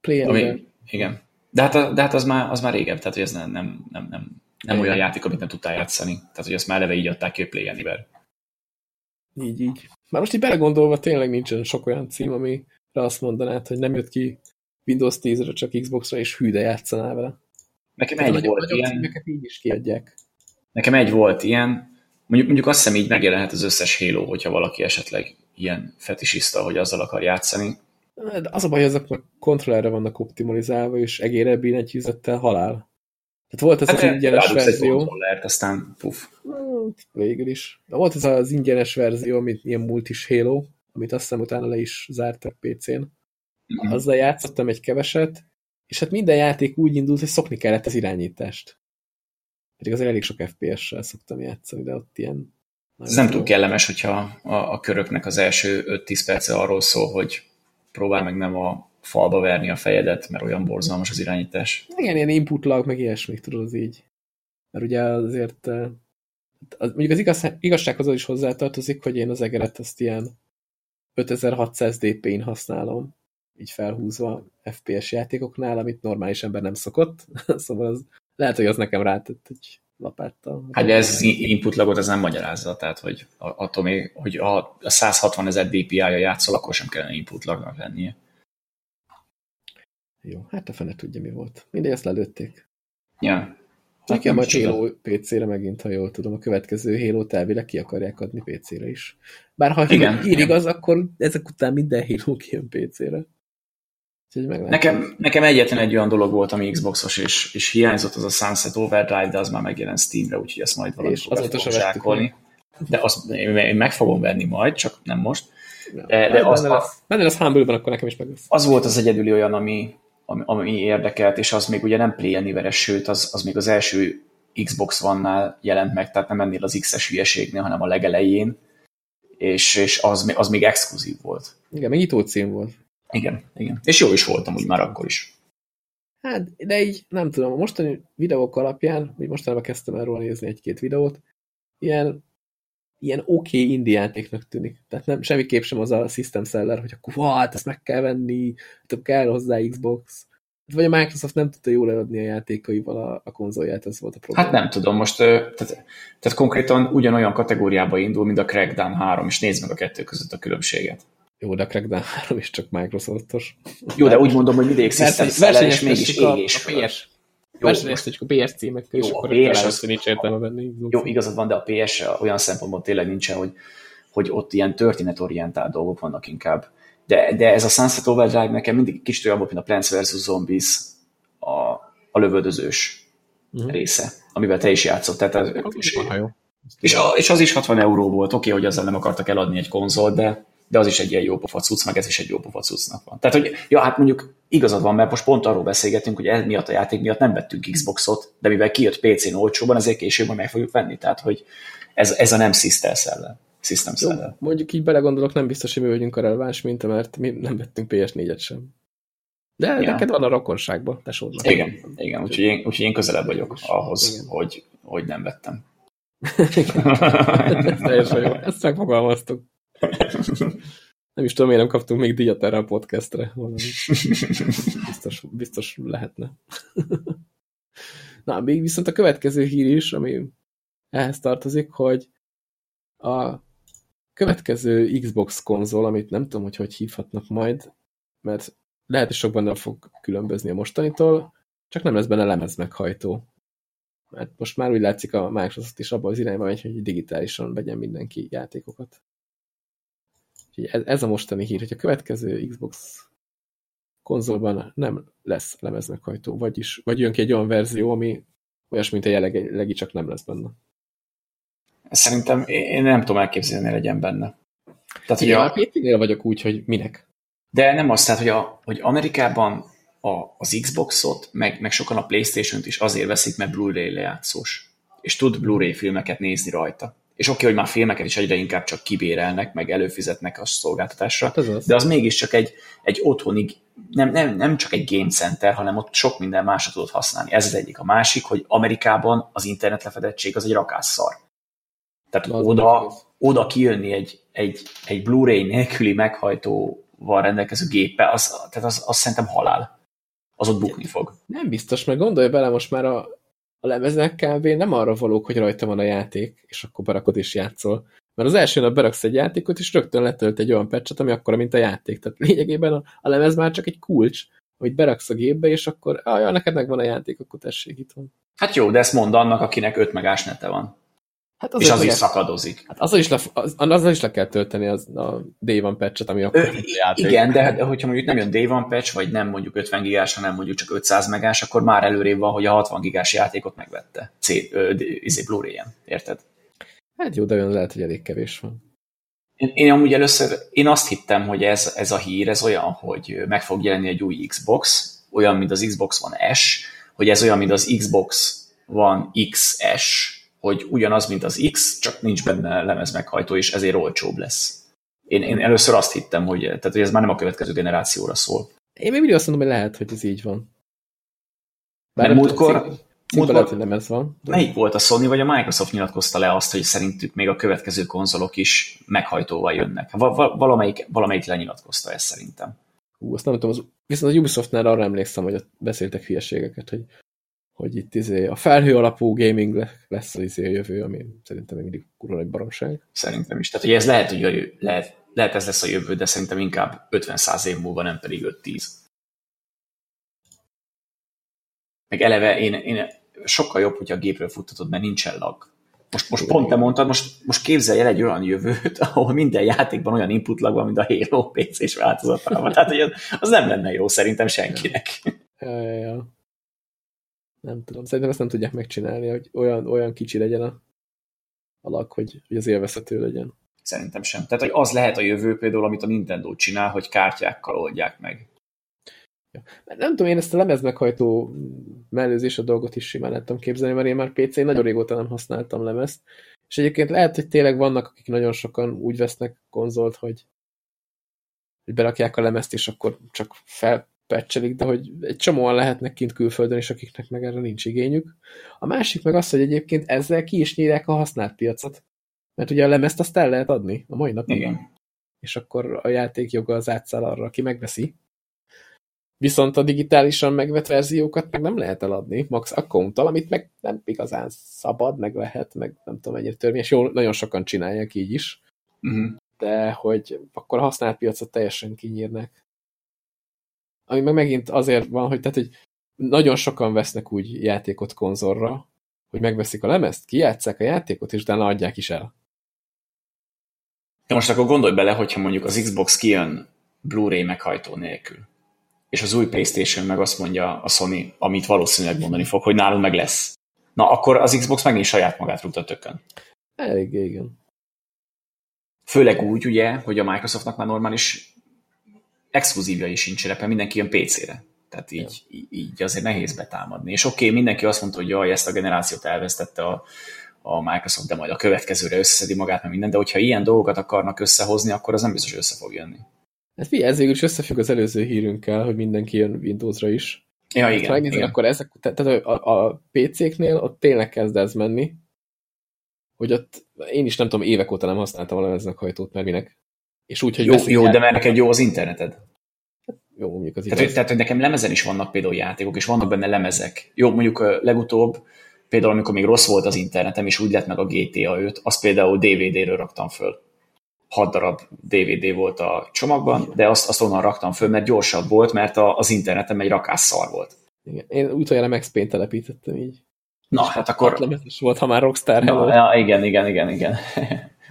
play Ami, Igen. De hát, de hát az, már, az már régebb, tehát hogy ez nem, nem, nem, nem, nem olyan játék, amit nem tudtál játszani. Tehát, hogy azt már eleve így adták ki a Play Anywhere. Így, így. Már most így belegondolva tényleg nincsen sok olyan cím, amire azt mondanád, hogy nem jött ki Windows 10-re, csak Xbox-ra, és hű, de játszanál vele. Nekem egy volt ilyen. így is kiadják. Nekem egy volt ilyen. Mondjuk, mondjuk azt hiszem így megjelenhet az összes Halo, hogyha valaki esetleg ilyen fetisista, hogy azzal akar játszani. De az a baj, hogy ezek a kontrollerre vannak optimalizálva, és egére billentyűzettel halál. Tehát volt ez Hát, az ingyenes verzió. aztán puf. Hát, végül is. De volt ez az ingyenes verzió, amit ilyen multis Halo, amit azt hiszem utána le is zártak PC-n. Mhm. Azzal játszottam egy keveset, és hát minden játék úgy indult, hogy szokni kellett az irányítást. Pedig azért elég sok FPS-sel szoktam játszani, de ott ilyen... Ez nem túl kellemes, hogyha a, a köröknek az első 5-10 perce arról szól, hogy próbál meg nem a falba verni a fejedet, mert olyan borzalmas az irányítás. Igen, ilyen input lag, meg ilyesmik, tudod, az így. Mert ugye azért eh, az, mondjuk az igaz, igazsághoz az is hozzátartozik, hogy én az egeret azt ilyen 5600 dp-n használom, így felhúzva FPS játékoknál, amit normális ember nem szokott. szóval az, lehet, hogy az nekem rátett egy lapáttal. Hát de ez az input lagot ez nem magyarázza, tehát hogy a- attól még, hogy a, a 160 ezer DPI-ja játszol, akkor sem kellene input lagnak lennie. Jó, hát a fene tudja, mi volt. Mindegy, ezt lelőtték. Ja. Neki a nem majd. Halo PC-re megint, ha jól tudom, a következő Halo elvileg ki akarják adni PC-re is. Bár ha Igen, hír igen. igaz, akkor ezek után minden Halo kijön PC-re. Nekem, nekem egyetlen egy olyan dolog volt, ami Xboxos, és, és hiányzott az a Sunset Overdrive, de az már megjelent Steamre, úgyhogy ezt majd valami És fogok azóta se zsákolni. De azt én meg fogom venni majd, csak nem most. De- de benne, az- lesz, benne lesz Humble-ben, akkor nekem is meg lesz. Az volt az egyedüli olyan, ami, ami, ami érdekelt, és az még ugye nem Play anywhere sőt, az, az még az első Xbox One-nál jelent meg, tehát nem ennél az X-es hülyeségnél, hanem a legelején, és, és az, még- az még exkluzív volt. Igen, meg nyitó cím volt. Igen, igen. És jó is voltam úgy már akkor is. Hát, de így nem tudom, a mostani videók alapján, vagy mostanában kezdtem el róla nézni egy-két videót, ilyen, ilyen oké okay indie játéknak tűnik. Tehát nem, semmiképp sem az a system seller, hogy akkor "Vá, hát ezt meg kell venni, több kell hozzá Xbox. Hát Vagy a Microsoft nem tudta jól eladni a játékaival a, a konzolját, ez volt a probléma. Hát nem tudom, most tehát, tehát konkrétan ugyanolyan kategóriába indul, mint a Crackdown 3, és nézd meg a kettő között a különbséget. Jó, de a Crackdown 3 is csak Microsoftos. Jó, de úgy mondom, hogy mindig seller, és mégis égés a fölött. PS. Versenyeztetjük a PS címekkel, és Jó, a akkor PS az- hogy nincs értelme venni. Jó, igazad van, de a PS olyan szempontból tényleg nincsen, hogy, hogy ott ilyen történetorientált dolgok vannak inkább. De, de ez a Sunset Overdrive nekem mindig kicsit olyan volt, mint a Plants vs. Zombies, a, a lövöldözős Mhm. része, amivel te is játszott. Tehát, és, és, és az is 60 euró volt, oké, hogy azzal nem akartak eladni egy konzolt, de, de az is egy ilyen jó pofa cucc, meg ez is egy jó pofa cuccnak van. Tehát, hogy ja, hát mondjuk igazad van, mert most pont arról beszélgetünk, hogy ez miatt a játék miatt nem vettünk Xboxot, de mivel kijött PC-n olcsóban, ezért később majd meg fogjuk venni. Tehát, hogy ez, ez a nem system seller. System Jó, mondjuk így belegondolok, nem biztos, hogy mi vagyunk a releváns minta, mert mi nem vettünk PS4-et sem. De Ja. neked van a rokonságban, tesódnak. Igen, igen úgyhogy én, úgyhogy én közelebb vagyok ahhoz, Igen. hogy, hogy nem vettem. Teljesen jó. Ezt megfogalmaztuk. Nem is tudom, miért nem kaptunk még díjat erre a podcastre. Biztos, biztos lehetne. Na, még viszont a következő hír is, ami ehhez tartozik, hogy a következő Xbox konzol, amit nem tudom, hogy hogy hívhatnak majd, mert lehet, hogy sok benne fog különbözni a mostanitól, csak nem lesz benne lemez meghajtó. Mert most már úgy látszik a Microsoft is abban az irányba hogy digitálisan vegyen mindenki játékokat. Úgyhogy ez, a mostani hír, hogy a következő Xbox konzolban nem lesz lemezmeghajtó, vagyis, vagy jön ki egy olyan verzió, ami olyas, mint a jelenlegi, csak nem lesz benne. Szerintem én nem tudom elképzelni, legyen benne. Tehát, Igen, a PC-nél vagyok úgy, hogy minek. De nem azt, tehát, hogy, a, hogy Amerikában a, az Xboxot, meg, meg sokan a Playstation-t is azért veszik, mert Blu-ray lejátszós. És tud Blu-ray filmeket nézni rajta. És oké, okay, hogy már filmeket is egyre inkább csak kibérelnek, meg előfizetnek a szolgáltatásra, hát az de az mégiscsak egy, egy otthoni, nem, nem, nem csak egy game center, hanem ott sok minden másra tudod használni. Ez az egyik. A másik, hogy Amerikában az internet lefedettség az egy rakásszar. Tehát az oda, oda kijönni egy, egy, egy Blu-ray nélküli meghajtóval rendelkező gépe, az, tehát az, az szerintem halál. Az ott bukni fog. Nem biztos, mert gondolj bele, most már a, a lemeznek kb. nem arra valók, hogy rajta van a játék, és akkor berakod és játszol. Mert az első nap beraksz egy játékot, és rögtön letölt egy olyan patchet, ami akkora, mint a játék. Tehát lényegében a, a lemez már csak egy kulcs, hogy beraksz a gépbe, és akkor, ah, neked megvan a játék, akkor tessék, itt van. Hát jó, de ezt mond annak, akinek 5 megás nete van. Hát az és az is szakadozik. Hát azzal is, le, az, azzal is le kell tölteni az, a Day One patch-et, ami akkor Ö, Igen, de, de hogyha mondjuk nem jön Day One patch, vagy nem mondjuk 50 gigás, hanem mondjuk csak 500 megás, akkor már előrébb van, hogy a 60 gigás játékot megvette. C, izé, Blu-ray-en, érted? Hát jó, de olyan lehet, hogy elég kevés van. Én, én amúgy először, én azt hittem, hogy ez, ez a hír, ez olyan, hogy meg fog jelenni egy új Xbox, olyan, mint az Xbox One S, hogy ez olyan, mint az Xbox One XS, hogy ugyanaz, mint az X, csak nincs benne lemez meghajtó, és ezért olcsóbb lesz. Én, én először azt hittem, hogy, tehát, hogy ez már nem a következő generációra szól. Én még mindig azt mondom, hogy lehet, hogy ez így van. Bár Mert múltkor, múltkor lehet, hogy nem ez van. De... Melyik volt a Sony, vagy a Microsoft nyilatkozta le azt, hogy szerintük még a következő konzolok is meghajtóval jönnek? Val valamelyik, valamelyik lenyilatkozta ezt szerintem. Hú, azt nem tudom, az, viszont a Ubisoftnál arra emlékszem, hogy ott beszéltek hülyeségeket, hogy hogy itt izé a felhő alapú gaming lesz az izé a jövő, ami szerintem még mindig kurva egy baromság. Szerintem is. Tehát, hogy ez lehet, hogy lehet, lehet ez lesz a jövő, de szerintem inkább 50-100 év múlva, nem pedig 5-10. Meg eleve én, én sokkal jobb, hogyha a gépről futtatod, mert nincsen lag. Most, most pont te mondtad, most, most képzelj el egy olyan jövőt, ahol minden játékban olyan input lag van, mint a Halo PC-s változatában. Tehát, hogy az nem lenne jó szerintem senkinek. Ja, ja, ja nem tudom, szerintem ezt nem tudják megcsinálni, hogy olyan, olyan kicsi legyen a, alak, hogy, hogy az élvezhető legyen. Szerintem sem. Tehát, hogy az lehet a jövő például, amit a Nintendo csinál, hogy kártyákkal oldják meg. Ja. Mert nem tudom, én ezt a lemez meghajtó mellőzés a dolgot is simán lettem képzelni, mert én már PC-n nagyon régóta nem használtam lemezt, és egyébként lehet, hogy tényleg vannak, akik nagyon sokan úgy vesznek konzolt, hogy, hogy berakják a lemezt, és akkor csak fel patchelik, de hogy egy csomóan lehetnek kint külföldön, és akiknek meg erre nincs igényük. A másik meg az, hogy egyébként ezzel ki is nyírják a használt piacot. Mert ugye a lemezt azt el lehet adni a mai napig. Igen. És akkor a játékjoga az átszáll arra, aki megveszi. Viszont a digitálisan megvett verziókat meg nem lehet eladni, max accounttal, amit meg nem igazán szabad, meg lehet, meg nem tudom mennyire törvényes. Jó, nagyon sokan csinálják így is. Uh mhm. -huh. De hogy akkor a használt piacot teljesen kinyírnak ami meg megint azért van, hogy, tehát, hogy nagyon sokan vesznek úgy játékot konzolra, hogy megveszik a lemezt, kijátszák a játékot, és utána adják is el. De most akkor gondolj bele, hogyha mondjuk az Xbox kijön Blu-ray meghajtó nélkül, és az új Playstation meg azt mondja a Sony, amit valószínűleg mondani fog, hogy nálunk meg lesz. Na, akkor az Xbox megint saját magát rúgta tökön. Elég, igen. Főleg úgy, ugye, hogy a Microsoftnak már normális exkluzívjai sincs szerepe, mindenki jön PC-re. Tehát így, így azért nehéz betámadni. És oké, okay, mindenki azt mondta, hogy jaj, ezt a generációt elvesztette a, a Microsoft, de majd a következőre összeszedi magát, mert minden, de hogyha ilyen dolgokat akarnak összehozni, akkor az nem biztos, hogy össze fog jönni. Hát figyelj, ez végül is összefügg az előző hírünkkel, hogy mindenki jön Windowsra is. Ja, igen. Hát igen. akkor ezek, tehát a, a PC-knél ott tényleg kezd ez menni, hogy ott én is nem tudom, évek óta nem használtam a lemeznek hajtót, mert minek. És úgy, hogy jó, jó de mert neked jó az interneted. Jó, mondjuk az tehát, hogy, tehát, hogy nekem lemezen is vannak például játékok, és vannak benne lemezek. Jó, mondjuk legutóbb, például amikor még rossz volt az internetem, és úgy lett meg a GTA 5, azt például DVD-ről raktam föl. Hat darab DVD volt a csomagban, de azt, azt onnan raktam föl, mert gyorsabb volt, mert a, az internetem egy rakásszar volt. Igen. Én utoljára Max Payne telepítettem így. Na, hát akkor... Lemetes volt, ha már Rockstar Na, ja, igen, igen, igen, igen.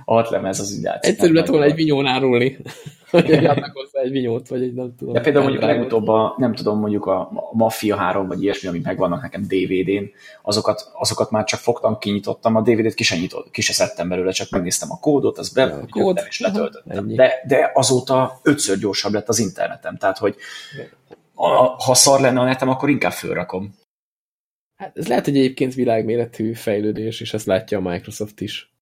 Altlemez az úgy Egyszerű lett volna egy vinyón árulni. hogy hozzá egy vinyót, vagy egy nem tudom. De például mondjuk a legutóbb a, nem tudom, mondjuk a, a Mafia 3, vagy ilyesmi, amik megvannak nekem DVD-n, azokat, azokat már csak fogtam, kinyitottam, a DVD-t ki se, nyitott, ki se szedtem belőle, csak megnéztem a kódot, az be, kód, és letöltöttem. De, de azóta ötször gyorsabb lett az internetem, tehát hogy a, ha szar lenne a netem, akkor inkább fölrakom. Hát ez lehet, hogy egyébként világméretű fejlődés, és ezt látja a Microsoft is.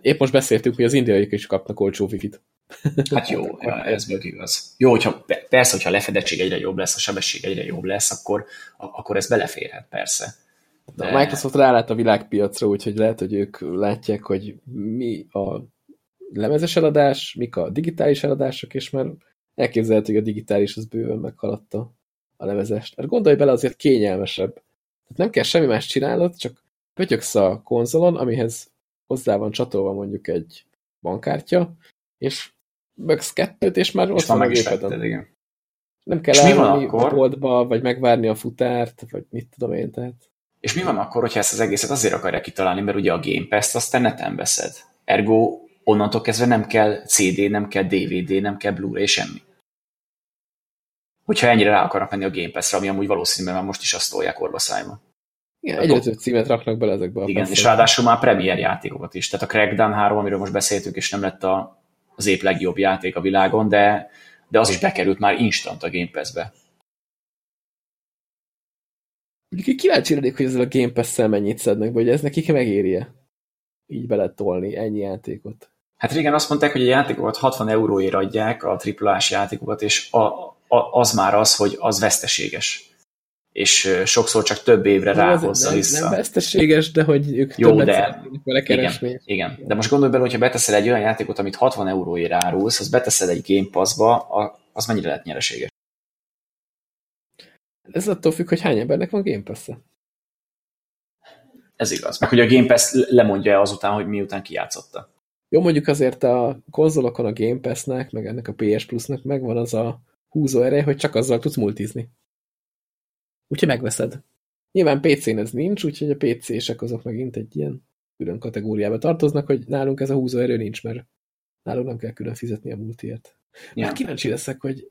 Épp most beszéltünk, hogy az indiaiak is kapnak olcsó wifi-t. Hát jó, ez meg igaz. Jó, hogyha, persze, hogyha a lefedettség egyre jobb lesz, a sebesség egyre jobb lesz, akkor, akkor ez beleférhet, persze. De... A Microsoft rálát a világpiacra, úgyhogy lehet, hogy ők látják, hogy mi a lemezes eladás, mik a digitális eladások, és már elképzelhető, hogy a digitális az bőven meghaladta a lemezest. Mert gondolj bele, azért kényelmesebb. Tehát nem kell semmi más csinálod, csak pötyöksz a konzolon, amihez hozzá van csatolva mondjuk egy bankkártya, és mögsz kettőt, és már és ott van a gépeden. Nem kell elmenni a boltba, vagy megvárni a futárt, vagy mit tudom én, tehát. És mi van akkor, hogyha ezt az egészet azért akarják kitalálni, mert ugye a Game Pass-t azt te neten veszed. Ergo onnantól kezdve nem kell CD, nem kell DVD, nem kell Blu-ray, semmi. Hogyha ennyire rá akarnak menni a Game Pass-re, ami amúgy valószínűleg már most is azt tolják orva Igen, egyre több címet raknak bele ezekbe a Igen, és ráadásul már premier játékokat is. Tehát a Crackdown 3, amiről most beszéltünk, és nem lett a, az épp legjobb játék a világon, de, de az is bekerült már instant a Game Pass-be. Mondjuk kíváncsi lennék, hogy ezzel a Game Pass-szel mennyit szednek, vagy ez nekik megéri-e? Így beletolni ennyi játékot. Hát régen azt mondták, hogy a játékokat 60 euróért adják, a triplás játékokat, és a, a, az már az, hogy az veszteséges. És sokszor csak több évre ráhozza nem, vissza. Nem veszteséges, de hogy ők Jó, de, vele keresni. Igen, igen, de most gondolj bele, hogyha beteszel egy olyan játékot, amit 60 euróért árulsz, az beteszel egy Game Pass-ba, az mennyire lehet nyereséges? Ez attól függ, hogy hány embernek van Game pass -e. Ez igaz. Meg hogy a Game Pass lemondja azután, hogy miután kijátszotta. Jó, mondjuk azért a konzolokon a Game Pass-nek, meg ennek a PS Plus-nak megvan az a húzó ereje, hogy csak azzal tudsz multizni. Úgyhogy megveszed. Nyilván PC-n ez nincs, úgyhogy a PC-sek azok megint egy ilyen külön kategóriába tartoznak, hogy nálunk ez a húzó erő nincs, mert nálunk nem kell külön fizetni a multiért. Ja. Hát kíváncsi leszek, hogy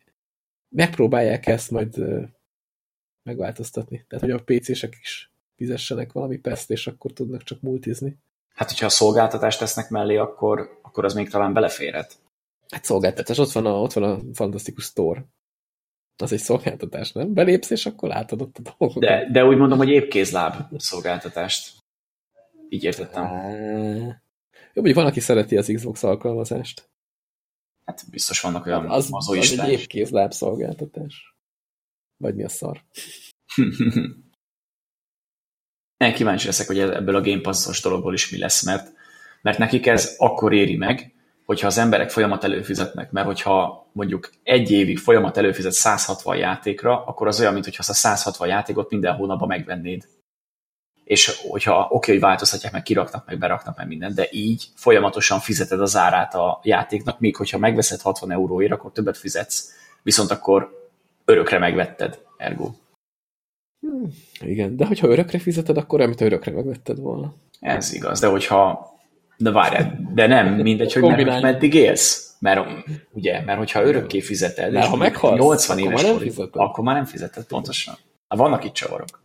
megpróbálják ezt majd megváltoztatni. Tehát, hogy a PC-sek is fizessenek valami peszt, és akkor tudnak csak multizni. Hát, hogyha a szolgáltatást tesznek mellé, akkor, akkor az még talán beleférhet. Hát szolgáltatás, ott van a, ott van a Fantasztikus Store. Az egy szolgáltatás, nem? Belépsz, és akkor látod ott a dolgokat. De, de úgy mondom, hogy épp kézláb szolgáltatást. Így értettem. Jó, hogy van, aki szereti az Xbox alkalmazást. Hát biztos vannak olyan az, az, az egy épp kézláb szolgáltatás. Vagy mi a szar? Én kíváncsi leszek, hogy ebből a Game Pass-os dologból is mi lesz, mert, mert nekik ez akkor éri meg, hogyha az emberek folyamat előfizetnek, mert hogyha mondjuk egy évig folyamat előfizet 160 játékra, akkor az olyan, mintha azt a 160 játékot minden hónapban megvennéd. És hogyha oké, okay, hogy változtatják, meg kiraknak, meg beraknak, meg minden, de így folyamatosan fizeted az árát a játéknak, míg hogyha megveszed 60 euróért, akkor többet fizetsz, viszont akkor örökre megvetted, ergo. Hmm, igen, de hogyha örökre fizeted, akkor amit örökre megvetted volna. Ez igaz, de hogyha de várjál, de nem, mindegy, hogy mert, meddig élsz. Mert ugye, mert hogyha örökké fizeted, mert ha meghalsz, 80 éves akkor már, nem akkor már nem fizeted, pontosan. Hát vannak itt csavarok.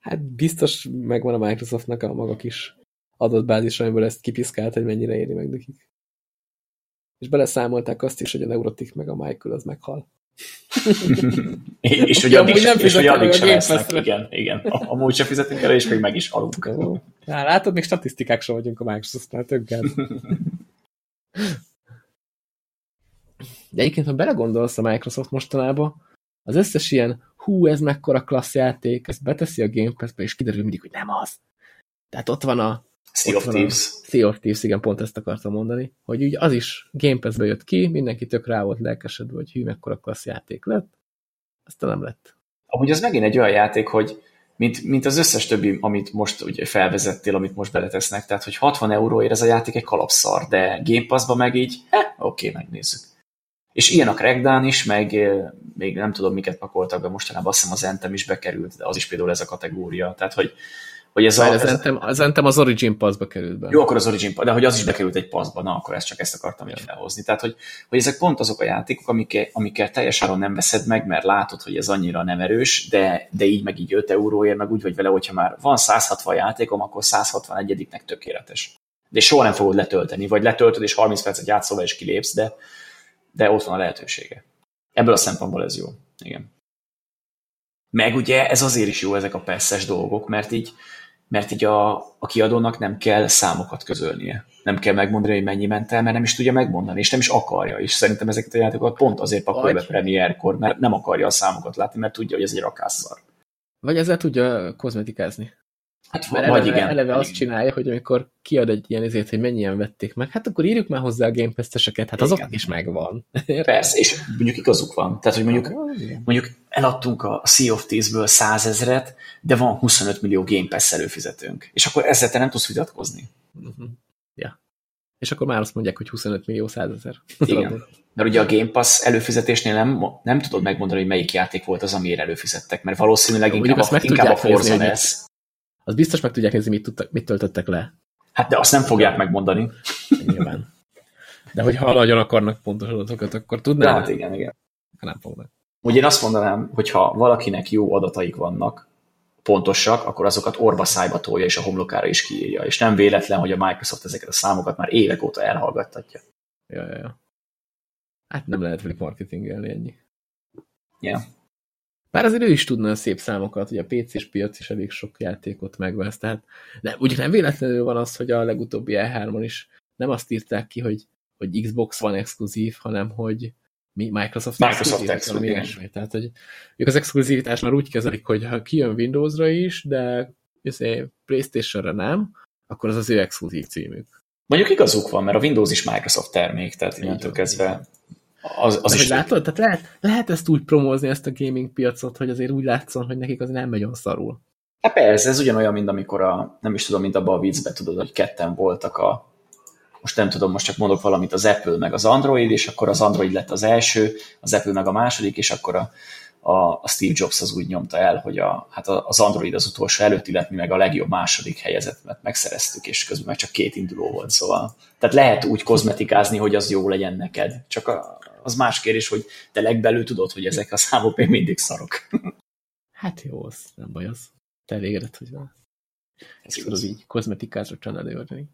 Hát biztos megvan a Microsoftnak a maga kis adatbázis, amiből ezt kipiszkált, hogy mennyire éri meg nekik. És beleszámolták azt is, hogy a Neurotik meg a Michael az meghal. és hogy addig, nem és hogy addig sem lesznek. Igen, igen. Amúgy sem fizetünk el, és még meg is halunk. Há, látod, még statisztikák sem vagyunk a Microsoftnál, tök De egyébként, ha belegondolsz a Microsoft mostanában, az összes ilyen hú, ez mekkora klassz játék, ezt beteszi a Game Pass-be, és kiderül mindig, hogy nem az. Tehát ott van a Sea of Thieves. Sea of Thieves, igen, pont ezt akartam mondani, hogy úgy az is Game Pass-be jött ki, mindenki tök rá volt lelkesedve, hogy hű, mekkora klassz játék lett, aztán nem lett. Amúgy az megint egy olyan játék, hogy mint, mint az összes többi, amit most ugye felvezettél, amit most beletesznek, tehát hogy 60 euróért ez a játék egy kalapszar, de Game Pass-ba meg így, oké, okay, megnézzük. És ilyen a Crackdown is, meg eh, még nem tudom, miket pakoltak be mostanában, azt hiszem az Anthem is bekerült, de az is például ez a kategória. Tehát, hogy Hogy ez Már a, az, ez, Anthem, az Anthem az Origin Passba került be. jó, akkor az Origin, de hogy az is bekerült egy passzba, na akkor ezt csak ezt akartam így felhozni. Tehát, hogy, hogy ezek pont azok a játékok, amikkel, amikkel teljes áron nem veszed meg, mert látod, hogy ez annyira nem erős, de, de így meg így 5 euróért, meg úgy vagy vele, hogyha már van 160 játékom, akkor 161-nek tökéletes. De soha nem fogod letölteni, vagy letöltöd, és 30 percet játszol és kilépsz, de, de ott van a lehetősége. Ebből a szempontból ez jó. Igen. Meg ugye ez azért is jó ezek a perszes dolgok, mert így, mert így a, a kiadónak nem kell számokat közölnie. Nem kell megmondani, hogy mennyi ment el, mert nem is tudja megmondani, és nem is akarja. És szerintem ezeket a játékokat pont azért pakolja be premierkor, mert nem akarja a számokat látni, mert tudja, hogy ez egy rakásszar. Vagy ezzel tudja kozmetikázni. Hát Mert vagy eleve, igen. eleve azt csinálja, hogy amikor kiad egy ilyen ezért, hogy mennyien vették meg, hát akkor írjuk már hozzá a Game Pass-eseket, hát azoknak Igen. is megvan. Persze, és mondjuk igazuk van. Tehát, hogy mondjuk, Igen. mondjuk eladtunk a Sea of Thieves-ből 100 ezeret, de van 25 millió Game Pass előfizetőnk. És akkor ezzel te nem tudsz vitatkozni. Mhm. Ja. És akkor már azt mondják, hogy 25 millió százezer. Igen. Mert ugye a Game Pass előfizetésnél nem, nem tudod megmondani, hogy melyik játék volt az, amiért előfizettek, mert valószínűleg Mondjuk inkább, a, inkább a Forza lesz. Az biztos meg tudják nézni, mit, tudtak, mit töltöttek le. Hát de azt nem fogják megmondani. Nyilván. De hogyha nagyon akarnak pontos adatokat, akkor De tudnám, hát igen, igen. nem fognak. Úgy én azt mondanám, hogy ha valakinek jó adataik vannak, pontosak, akkor azokat orba szájba tolja, és a homlokára is kiírja. És nem véletlen, hogy a Microsoft ezeket a számokat már évek óta elhallgattatja. Ja, ja, ja. Hát nem lehet marketingelni ennyi. Yeah. Bár azért ő is tudna szép számokat, hogy a PC-s piac is elég sok játékot megvesz, tehát nem, ugye nem véletlenül van az, hogy a legutóbbi E3-on is nem azt írták ki, hogy, hogy Xbox van exkluzív, hanem hogy mi Microsoft, Microsoft exkluzív, exkluzív. Tehát, hogy ők az exkluzivitást már úgy kezelik, hogy ha kijön Windowsra is, de izé, Playstation-ra nem, akkor az az ő exkluzív címük. Mondjuk igazuk van, mert a Windows is Microsoft termék, tehát így kezdve az, az is hogy látod? Tehát lehet, lehet ezt úgy promózni, ezt a gaming piacot, hogy azért úgy látszon, hogy nekik az nem megy olyan szarul. Hát persze, ez ugyanolyan, mint amikor a, nem is tudom, mint abban a viccbe, tudod, hogy ketten voltak a, most nem tudom, most csak mondok valamit, az Apple meg az Android, és akkor az Android lett az első, az Apple meg a második, és akkor a, a, a Steve Jobs az úgy nyomta el, hogy a, hát az Android az utolsó előtti lett, mi meg a legjobb második helyezettet megszereztük, és közben meg csak két induló volt, szóval. Tehát lehet úgy kozmetikázni, hogy az jó legyen neked, csak a, az más kérdés, hogy te legbelül tudod, hogy ezek a számok még mindig szarok. Hát jó, az nem baj az. Te elégedett, hogy van. Ez Tudod így kozmetikázra csinálni előadni.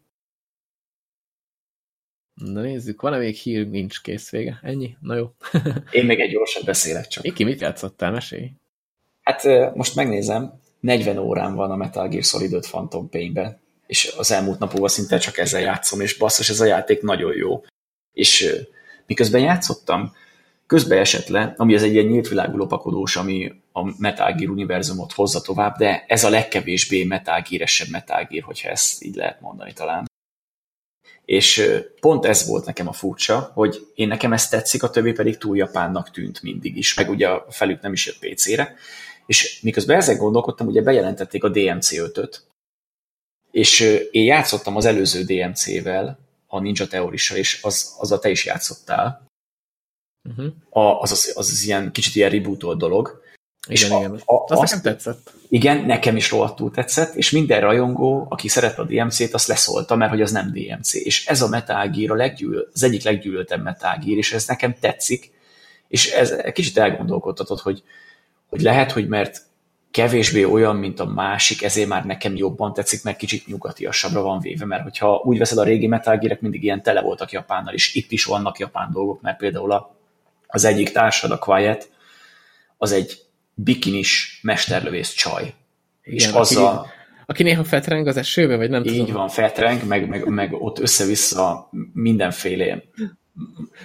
Na nézzük, van-e még hír? Nincs kész vége. Ennyi? Na jó. Én még egy gyorsan beszélek csak. Miki, mit játszottál? Mesélj. Hát most megnézem, 40 órán van a Metal Gear Solid 5 Phantom Pain-be, és az elmúlt napokban szinte csak ezzel játszom, és basszus, ez a játék nagyon jó. És miközben játszottam, közbe esett le, ami ez egy ilyen nyílt világú lopakodós, ami a Metal Gear univerzumot hozza tovább, de ez a legkevésbé Metal Gear-esebb Metal Gear, hogyha ezt így lehet mondani talán. És pont ez volt nekem a furcsa, hogy én nekem ez tetszik, a többi pedig túl japánnak tűnt mindig is, meg ugye a felük nem is jött PC-re, és miközben ezzel gondolkodtam, ugye bejelentették a DMC 5-öt, és én játszottam az előző DMC-vel, a Ninja Theorissal, és az, az a te is játszottál. Uh-huh. A, az, az, az, az ilyen kicsit ilyen rebootolt dolog. És Igen, a- igen. a- Az azt- nekem tetszett. Igen, nekem is rohadtul tetszett, és minden rajongó, aki szerette a DMC-t, azt leszólta, mert hogy az nem DMC. És ez a Metal Gear a leggyűl, az egyik leggyűlöltebb Metal Gear, és ez nekem tetszik, és ez kicsit elgondolkodtatott, hogy, hogy lehet, hogy mert kevésbé olyan, mint a másik, ezért már nekem jobban tetszik, mert kicsit nyugatiasabbra van véve, mert hogyha úgy veszed a régi Metal mindig ilyen tele voltak Japánnal, és itt is vannak japán dolgok, mert például a, az egyik társad, a Quiet, az egy bikinis mesterlövész csaj. és Igen, az aki, a, aki néha fetreng az esőbe, vagy nem így tudom. van, fetreng, meg, meg, meg ott össze-vissza mindenféle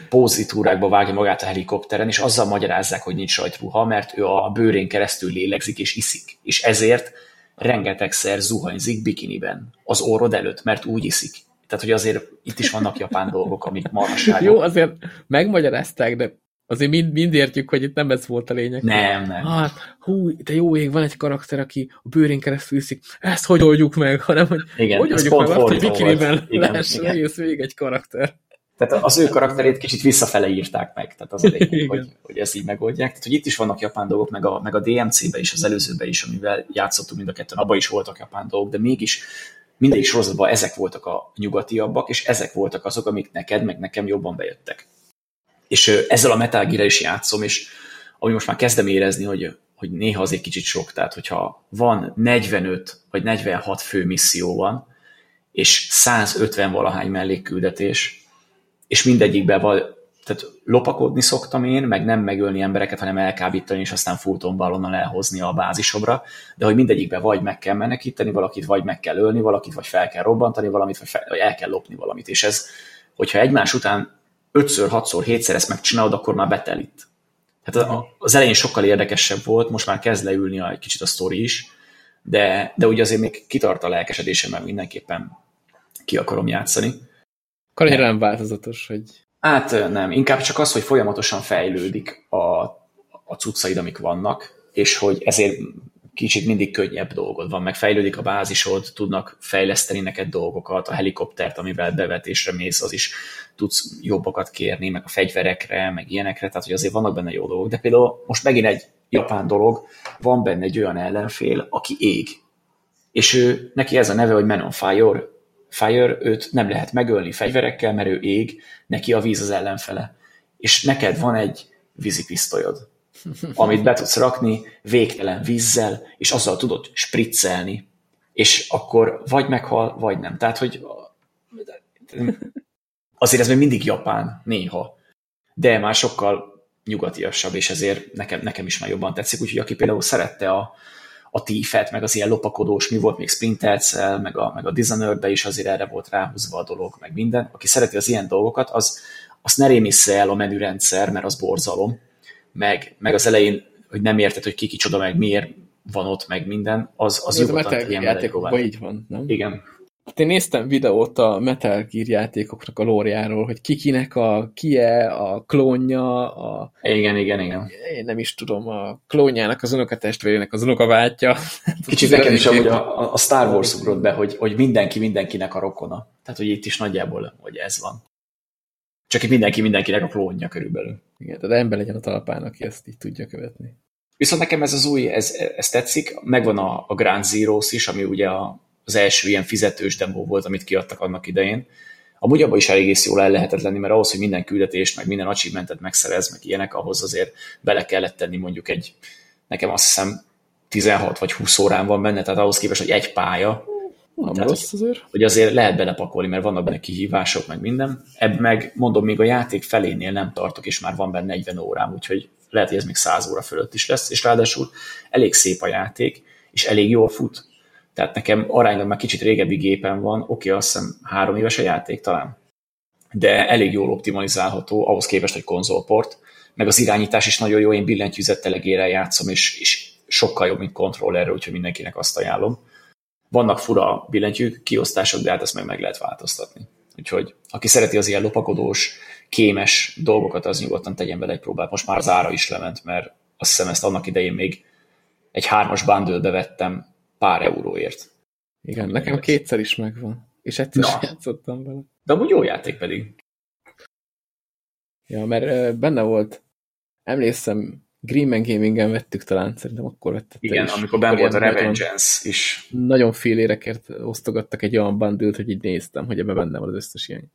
pózitúrákba vágja magát a helikopteren, és azzal magyarázzák, hogy nincs rajtruha, mert ő a bőrén keresztül lélegzik és iszik. És ezért rengetegszer zuhanyzik bikiniben az orrod előtt, mert úgy iszik. Tehát, hogy azért itt is vannak japán dolgok, amik marhaságok. Jó, azért megmagyarázták, de azért mind, mind értjük, hogy itt nem ez volt a lényeg. Nem, nem. Hát, hú, de jó ég, van egy karakter, aki a bőrén keresztül iszik. Ezt hogy oldjuk meg? Hanem, hogy Igen, hogy oldjuk meg azt, hogy bikiniben igen. egész végig egy karakter. Tehát az ő karakterét kicsit visszafele írták meg, tehát az a lényeg, hogy, hogy ezt így megoldják. Tehát, hogy itt is vannak japán dolgok, meg a, meg a DMC-be is, az előzőbe is, amivel játszottunk mind a ketten, abban is voltak japán dolgok, de mégis mindegyik sorozatban ezek voltak a nyugatiabbak, és ezek voltak azok, amik neked, meg nekem jobban bejöttek. És ezzel a Metal Gear is játszom, és ami most már kezdem érezni, hogy, hogy néha az egy kicsit sok, tehát hogyha van 45 vagy 46 fő misszió van, és 150 valahány mellékküldetés, és mindegyikben van, tehát lopakodni szoktam én, meg nem megölni embereket, hanem elkábítani, és aztán futónban onnan elhozni a bázisomra, de hogy mindegyikben vagy meg kell menekíteni valakit, vagy meg kell ölni valakit, vagy fel kell robbantani valamit, vagy, fel, vagy el kell lopni valamit, és ez, hogyha egymás után ötször, hatszor, hétszer ezt megcsinálod, akkor már betelít. Tehát az elején sokkal érdekesebb volt, most már kezd leülni egy kicsit a sztori is, de, de ugye azért még kitart a lelkesedésem, mert mindenképpen ki akarom játszani. Akkor annyira nem változatos, hogy... Hát nem, inkább csak az, hogy folyamatosan fejlődik a, a cuccaid, amik vannak, és hogy ezért kicsit mindig könnyebb dolgod van, meg fejlődik a bázisod, tudnak fejleszteni neked dolgokat, a helikoptert, amivel bevetésre mész, az is tudsz jobbakat kérni, meg a fegyverekre, meg ilyenekre, tehát hogy azért vannak benne jó dolgok. De például most megint egy japán dolog, van benne egy olyan ellenfél, aki ég. És ő, neki ez a neve, hogy Man on Fire, Fire, őt nem lehet megölni fegyverekkel, mert ő ég, neki a víz az ellenfele. És neked van egy vízipisztolyod, amit be tudsz rakni végtelen vízzel, és azzal tudod spriccelni, és akkor vagy meghal, vagy nem. Tehát, hogy azért ez még mindig Japán, néha, de már sokkal nyugatiasabb, és ezért nekem, nekem is már jobban tetszik, úgyhogy aki például szerette a, a tífet, meg az ilyen lopakodós, mi volt még Sprintercel, meg a, meg a dishonored is azért erre volt ráhúzva a dolog, meg minden. Aki szereti az ilyen dolgokat, az, azt ne rémisze el a menürendszer, mert az borzalom, meg, meg az elején, hogy nem érted, hogy ki kicsoda, meg miért van ott, meg minden, az, az nyugodtan ilyen játékokban így van, nem? Igen. Hát én néztem videót a Metal Gear játékoknak a lóriáról, hogy kikinek a kie, a klónja, a... Igen, igen, igen. Én nem is tudom, a klónjának, az unokatestvérének az unokaváltja. Kicsit nekem is amúgy a, a Star Wars ugrott be, hogy, hogy mindenki mindenkinek a rokona. Tehát, hogy itt is nagyjából, hogy ez van. Csak itt mindenki mindenkinek a klónja körülbelül. Igen, tehát ember legyen a talpán, aki ezt így tudja követni. Viszont nekem ez az új, ez, ez tetszik. Megvan a, a Grand Zeroes is, ami ugye a, az első ilyen fizetős demo volt, amit kiadtak annak idején. Amúgy abban is elég jól el lehetett lenni, mert ahhoz, hogy minden küldetést, meg minden achievementet megszerez, meg ilyenek, ahhoz azért bele kellett tenni mondjuk egy, nekem azt hiszem 16 vagy 20 órán van benne, tehát ahhoz képest, hogy egy pálya, nem Tehát, rossz azért. Hogy azért lehet belepakolni, mert vannak benne kihívások, meg minden. Ebb meg, mondom, még a játék felénél nem tartok, és már van benne 40 órám, úgyhogy lehet, hogy ez még 100 óra fölött is lesz, és ráadásul elég szép a játék, és elég jól fut. Tehát nekem aránylag már kicsit régebbi gépen van, oké, azt hiszem három éves a játék talán, de elég jól optimalizálható, ahhoz képest, hogy konzolport, meg az irányítás is nagyon jó, én billentyűzettelegére játszom, és, és sokkal jobb, mint kontrollerre, úgyhogy mindenkinek azt ajánlom vannak fura billentyű kiosztások, de hát ezt meg meg lehet változtatni. Úgyhogy aki szereti az ilyen lopakodós, kémes dolgokat, az nyugodtan tegyen bele egy próbát. Most már az ára is lement, mert azt hiszem ezt annak idején még egy hármas bundle vettem pár euróért. Igen, nekem lesz. kétszer is megvan. És egyszer Na. játszottam vele. De amúgy jó játék pedig. Ja, mert benne volt, emlékszem, Greenman Gaming-en vettük talán, szerintem akkor vettem. Igen, is. amikor benn volt a Revengeance is. Nagyon fél érekért osztogattak egy olyan bundle hogy így néztem, hogy ebben benne van az összes ilyen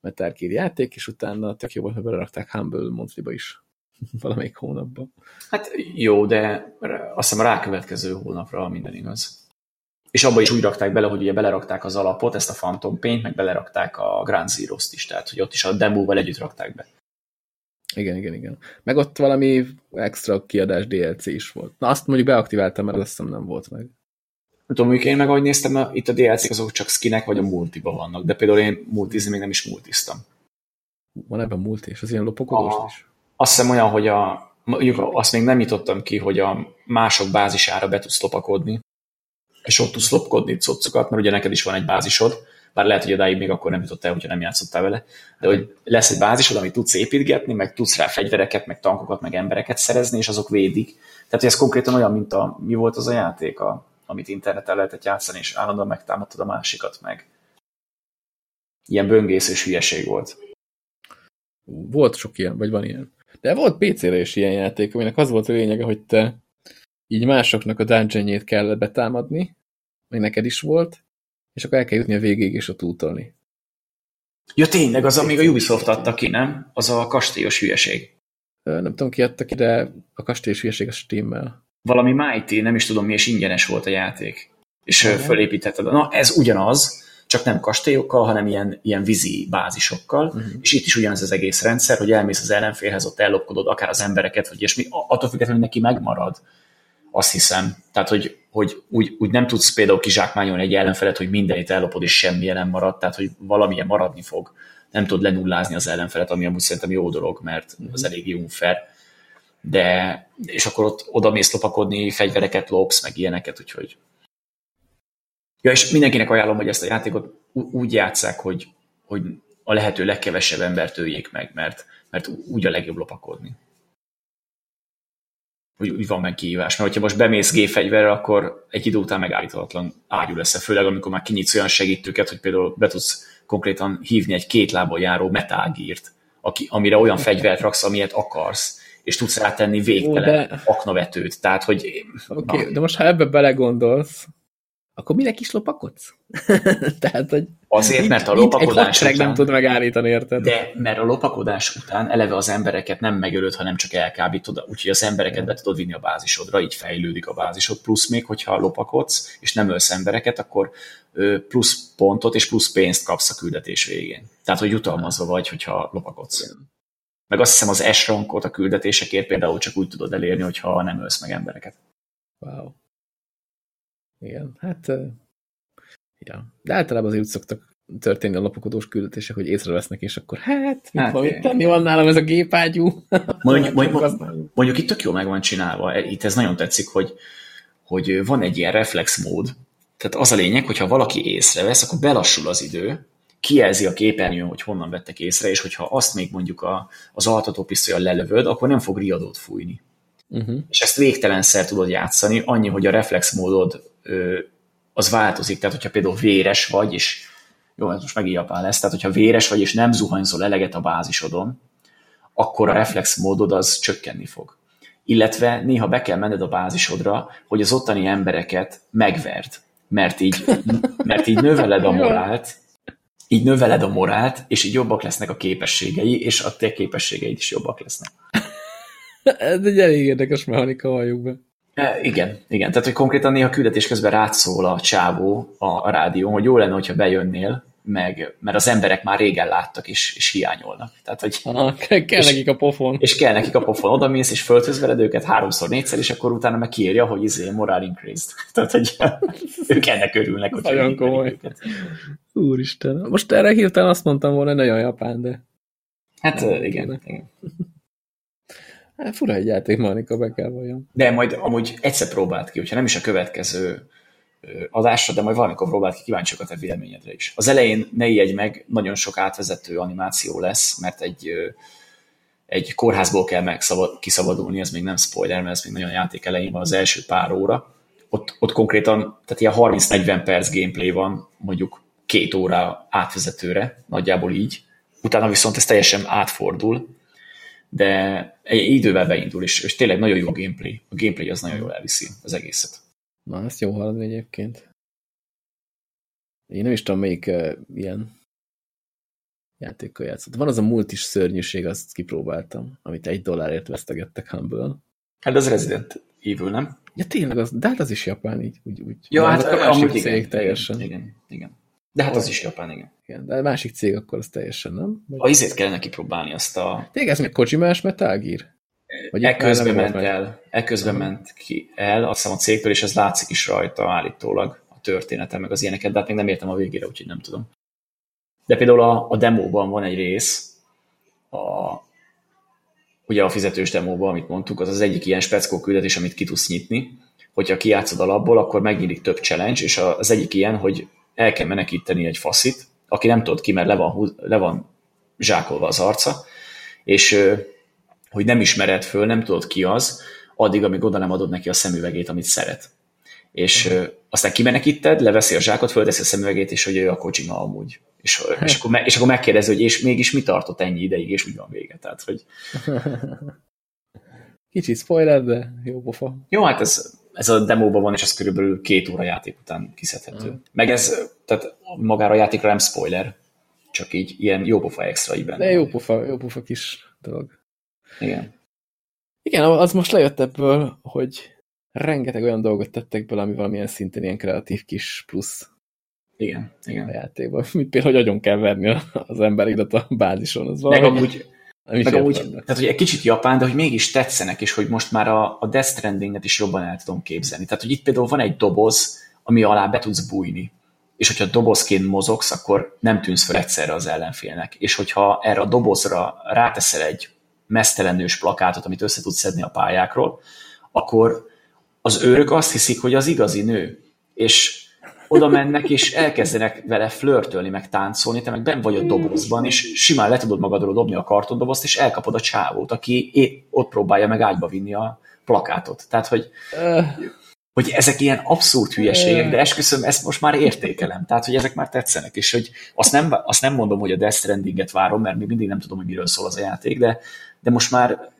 Metal játék, és utána tök jó volt, hogy belerakták Humble monthly is valamelyik hónapban. Hát jó, de azt hiszem a rákövetkező hónapra minden igaz. És abba is úgy rakták bele, hogy ugye belerakták az alapot, ezt a Phantom Paint, meg belerakták a Grand Zero-t is, tehát hogy ott is a demóval együtt rakták be. Igen, igen, igen. Meg ott valami extra kiadás DLC is volt. Na azt mondjuk beaktiváltam, mert azt hiszem nem volt meg. Nem tudom, mondjuk én meg ahogy néztem, itt a DLC-k azok csak skinek vagy a multiba vannak, de például én multizni még nem is multiztam. Van ebben multi, és az ilyen lopokodós is? Azt hiszem olyan, hogy a, mondjuk azt még nem nyitottam ki, hogy a mások bázisára be tudsz lopakodni, és ott tudsz lopkodni cuccokat, mert ugye neked is van egy bázisod, bár lehet, hogy odáig még akkor nem jutott el, hogyha nem játszottál vele, de hogy lesz egy bázisod, amit tudsz építgetni, meg tudsz rá fegyvereket, meg tankokat, meg embereket szerezni, és azok védik. Tehát, hogy ez konkrétan olyan, mint a, mi volt az a játék, a, amit interneten lehetett játszani, és állandóan megtámadtad a másikat meg. Ilyen böngészős hülyeség volt. Volt sok ilyen, vagy van ilyen. De volt PC-re is ilyen játék, aminek az volt a lényege, hogy te így másoknak a dungeonjét kellett betámadni, még neked is volt, és akkor el kell jutni a végéig és ott útolni. Ja tényleg, az, amíg a Ubisoft adta ki, nem? Az a kastélyos hülyeség. Nem tudom, ki adta ki, de a kastélyos hülyeség a Steam-mel. Valami Mighty, nem is tudom mi, és ingyenes volt a játék. És Aha. fölépítetted. Na, ez ugyanaz, csak nem kastélyokkal, hanem ilyen, ilyen vízi bázisokkal, uh-huh. és itt is ugyanaz az egész rendszer, hogy elmész az ellenfélhez, ott ellopkodod akár az embereket, vagy ilyesmi, attól függetlenül neki megmarad, azt hiszem. Tehát, hogy, hogy úgy, úgy nem tudsz például kizsákmányolni egy ellenfelet, hogy mindenit ellopod, és semmi nem marad, tehát, hogy valamilyen maradni fog. Nem tud lenullázni az ellenfelet, ami amúgy szerintem jó dolog, mert uh-huh. az elég unfair. De, és akkor ott oda mész lopakodni, fegyvereket lopsz, meg ilyeneket, úgyhogy Ja, és mindenkinek ajánlom, hogy ezt a játékot úgy játsszák, hogy, hogy a lehető legkevesebb embert öljék meg, mert, mert úgy a legjobb lopakodni. Úgy, úgy van meg kihívás. Mert hogyha most bemész gépfegyverre, akkor egy idő után megállíthatatlan ágyú lesz, főleg amikor már kinyitsz olyan segítőket, hogy például be tudsz konkrétan hívni egy két lábon járó metágírt, aki, amire olyan fegyvert raksz, amilyet akarsz, és tudsz rátenni végtelen de... aknavetőt. Tehát, hogy... Oké, okay, de most ha ebbe belegondolsz, akkor minek is lopakodsz? Tehát, hogy Azért, mert a lopakodás után... nem tud megállítani, érted? De, mert a lopakodás után eleve az embereket nem megölöd, hanem csak elkábítod, úgyhogy az embereket be tudod vinni a bázisodra, így fejlődik a bázisod, plusz még, hogyha lopakodsz, és nem ölsz embereket, akkor plusz pontot és plusz pénzt kapsz a küldetés végén. Tehát, hogy jutalmazva vagy, hogyha lopakodsz. Meg azt hiszem az S rankot a küldetésekért például csak úgy tudod elérni, hogyha nem ölsz meg embereket. Wow. Igen, hát ja. De általában azért úgy szoktak történni a lapokodós küldetések, hogy észrevesznek, és akkor hát, mit hát, van itt tenni, van nálam ez a gépágyú. Mondjuk, mondjuk, mondjuk itt tök jó meg van csinálva, itt ez nagyon tetszik, hogy, hogy van egy ilyen reflex mód, tehát az a lényeg, hogyha valaki észrevesz, akkor belassul az idő, kijelzi a képernyőn, hogy honnan vettek észre, és hogyha azt még mondjuk a, az altatópisztolyan lelövöd, akkor nem fog riadót fújni. Uh-huh. És ezt végtelenszer tudod játszani, annyi, hogy a reflex módod az változik. Tehát, hogyha például véres vagy, és jó, ez most megint japán lesz, tehát, hogyha véres vagy, és nem zuhanyzol eleget a bázisodon, akkor a reflex módod az csökkenni fog. Illetve néha be kell menned a bázisodra, hogy az ottani embereket megverd, mert így, mert így növeled a morált, így növeled a morált, és így jobbak lesznek a képességei, és a te képességeid is jobbak lesznek. Ez egy elég érdekes mechanika, halljuk be. E, igen, igen. Tehát, hogy konkrétan néha küldetés közben rátszól a csávó a, a rádió, hogy jó lenne, hogyha bejönnél, meg, mert az emberek már régen láttak és, és hiányolnak. Tehát, hogy, Aha, kell és, nekik a pofon. És kell nekik a pofon. Oda mész, és földhöz veled őket háromszor, négyszer, és akkor utána meg kiírja, hogy izé, moral increased. Tehát, hogy ők ennek örülnek, hogy Nagyon komoly. Őket. Úristen. Most erre hirtelen azt mondtam volna, nagyon japán, de... Hát igen, igen. igen. Hát fura egy játék, Marnika, be kell vajon. De majd amúgy egyszer próbált ki, hogyha nem is a következő adásra, de majd valamikor próbált ki, kíváncsiak a te véleményedre is. Az elején ne ijedj meg, nagyon sok átvezető animáció lesz, mert egy, egy kórházból kell meg kiszabadulni, ez még nem spoiler, mert ez még nagyon játék elején van az első pár óra. Ott, ott konkrétan, tehát ilyen 30-40 perc gameplay van, mondjuk két óra átvezetőre, nagyjából így. Utána viszont ez teljesen átfordul, de egy idővel beindul, és, és tényleg nagyon jó gameplay. A gameplay az nagyon jól elviszi az egészet. Na, ezt jó hallani egyébként. Én nem is tudom, melyik uh, ilyen játékkal játszott. Van az a multis szörnyűség, azt kipróbáltam, amit egy dollárért vesztegettek Humble. Hát az Resident Evil, nem? Ja, tényleg, az, de hát az is japán, így. Úgy, úgy. Ja, hát a másik cég igen, teljesen. Igen, igen, igen. De hát az is japán, igen. igen. De a másik cég akkor az teljesen, nem? Vagy... A izét kellene kipróbálni, azt a... Tényleg ez még Kojimás Metal Gear? Vagy ekközben ment el, ekközben ment ki el, azt hiszem a cégtől, és ez látszik is rajta állítólag a története, meg az ilyeneket, de hát még nem értem a végére, úgyhogy nem tudom. De például a, a demóban van egy rész, a, ugye a fizetős demóban, amit mondtuk, az az egyik ilyen speckó küldetés, amit ki tudsz nyitni, hogyha kijátszod alapból, akkor megnyílik több challenge, és az egyik ilyen, hogy el kell menekíteni egy faszit, aki nem tudod ki, mert le van, le van zsákolva az arca, és hogy nem ismered föl, nem tudod ki az, addig, amíg oda nem adod neki a szemüvegét, amit szeret. és uh-huh. aztán kimenekíted, leveszi a zsákot, földeszi a szemüvegét, és hogy ő a Kojima amúgy. És, és, akkor, és akkor megkérdezi, hogy és mégis mi tartott ennyi ideig, és úgy van vége. Tehát, hogy... Kicsi spoiler, de jó pofa. Jó, hát ez, ez a demóban van, és ez körülbelül két óra játék után kiszedhető. Uh-huh. Meg ez, tehát magára a játékra nem spoiler, csak így ilyen jó pofa extra így benne. De jó pofa, jó pofa kis dolog. Igen. Igen, az most lejött ebből, hogy rengeteg olyan dolgot tettek bele, ami valamilyen szinten ilyen kreatív kis plusz igen, igen. a játékban. Mint például, hogy agyon kell verni az emberidet a bázison. Az meg amúgy, meg amúgy tehát, hogy egy kicsit japán, de hogy mégis tetszenek, és hogy most már a, a Death Stranding-et is jobban el tudom képzelni. Tehát, hogy itt például van egy doboz, ami alá be tudsz bújni. És hogyha dobozként mozogsz, akkor nem tűnsz fel egyszerre az ellenfélnek. És hogyha erre a dobozra ráteszel egy mesztelenős plakátot, amit össze tudsz szedni a pályákról, akkor az őrök azt hiszik, hogy az igazi nő. És oda mennek, és elkezdenek vele flörtölni, meg táncolni, te meg ben vagy a dobozban, és simán le tudod magadról dobni a kartondobozt, és elkapod a csávót, aki épp ott próbálja meg ágyba vinni a plakátot. Tehát, hogy, hogy ezek ilyen abszurd hülyeségek, de esküszöm, ezt most már értékelem. Tehát, hogy ezek már tetszenek, és hogy azt nem, azt nem mondom, hogy a Death Stranding-et várom, mert még mindig nem tudom, hogy miről szól az a játék, de, de most már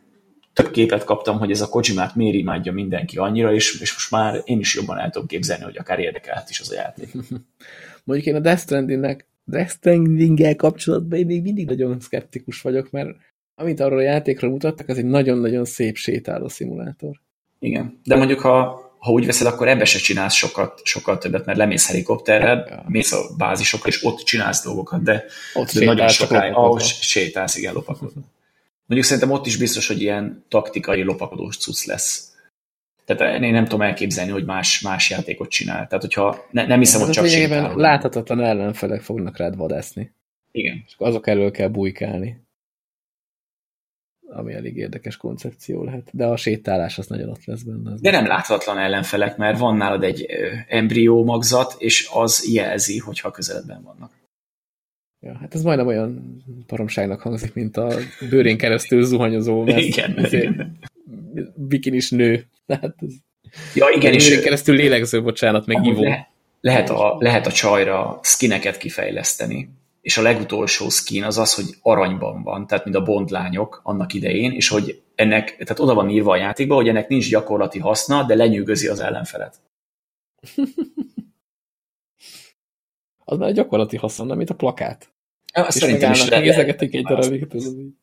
több képet kaptam, hogy ez a Kojimát miért imádja mindenki annyira, és, és most már én is jobban el tudom képzelni, hogy akár érdekelhet is az a játék. Mondjuk én a Death Stranding-nek Death stranding kapcsolatban én még mindig nagyon szkeptikus vagyok, mert amit arról a játékra mutattak, az egy nagyon-nagyon szép sétáló szimulátor. Igen, de mondjuk ha, ha úgy veszed, akkor ebbe se csinálsz sokat, sokkal többet, mert lemész helikopterrel, ja. mész a bázisokra, és ott csinálsz dolgokat, de, ott de nagyon sokáig, ahol sétálsz, igen, lopakodva. Mondjuk szerintem ott is biztos, hogy ilyen taktikai lopakodós cucc lesz. Tehát én nem tudom elképzelni, hogy más, más játékot csinál. Tehát, hogyha ne, nem hiszem, hogy csak sétál. Láthatatlan ellenfelek fognak rád vadászni. Igen. És azok elől kell bujkálni. Ami elég érdekes koncepció lehet. De a sétálás az nagyon ott lesz benne. De nem láthatatlan ellenfelek, mert van nálad egy embrió magzat, és az jelzi, hogyha közeledben vannak. Ja, hát ez majdnem olyan paromságnak hangzik, mint a bőrén keresztül zuhanyozó, igen, igen. bikinis nő. Hát ez ja, igen, és bőrén keresztül lélegző, bocsánat, meg ivó. Le, lehet, a, lehet a csajra skineket kifejleszteni, és a legutolsó skin az az, hogy aranyban van, tehát mint a bondlányok annak idején, és hogy ennek, tehát oda van írva a játékban, hogy ennek nincs gyakorlati haszna, de lenyűgözi az ellenfelet. az már egy gyakorlati haszon, nem, mint a plakát. Ja, azt szerintem is nézegetik egy darabig.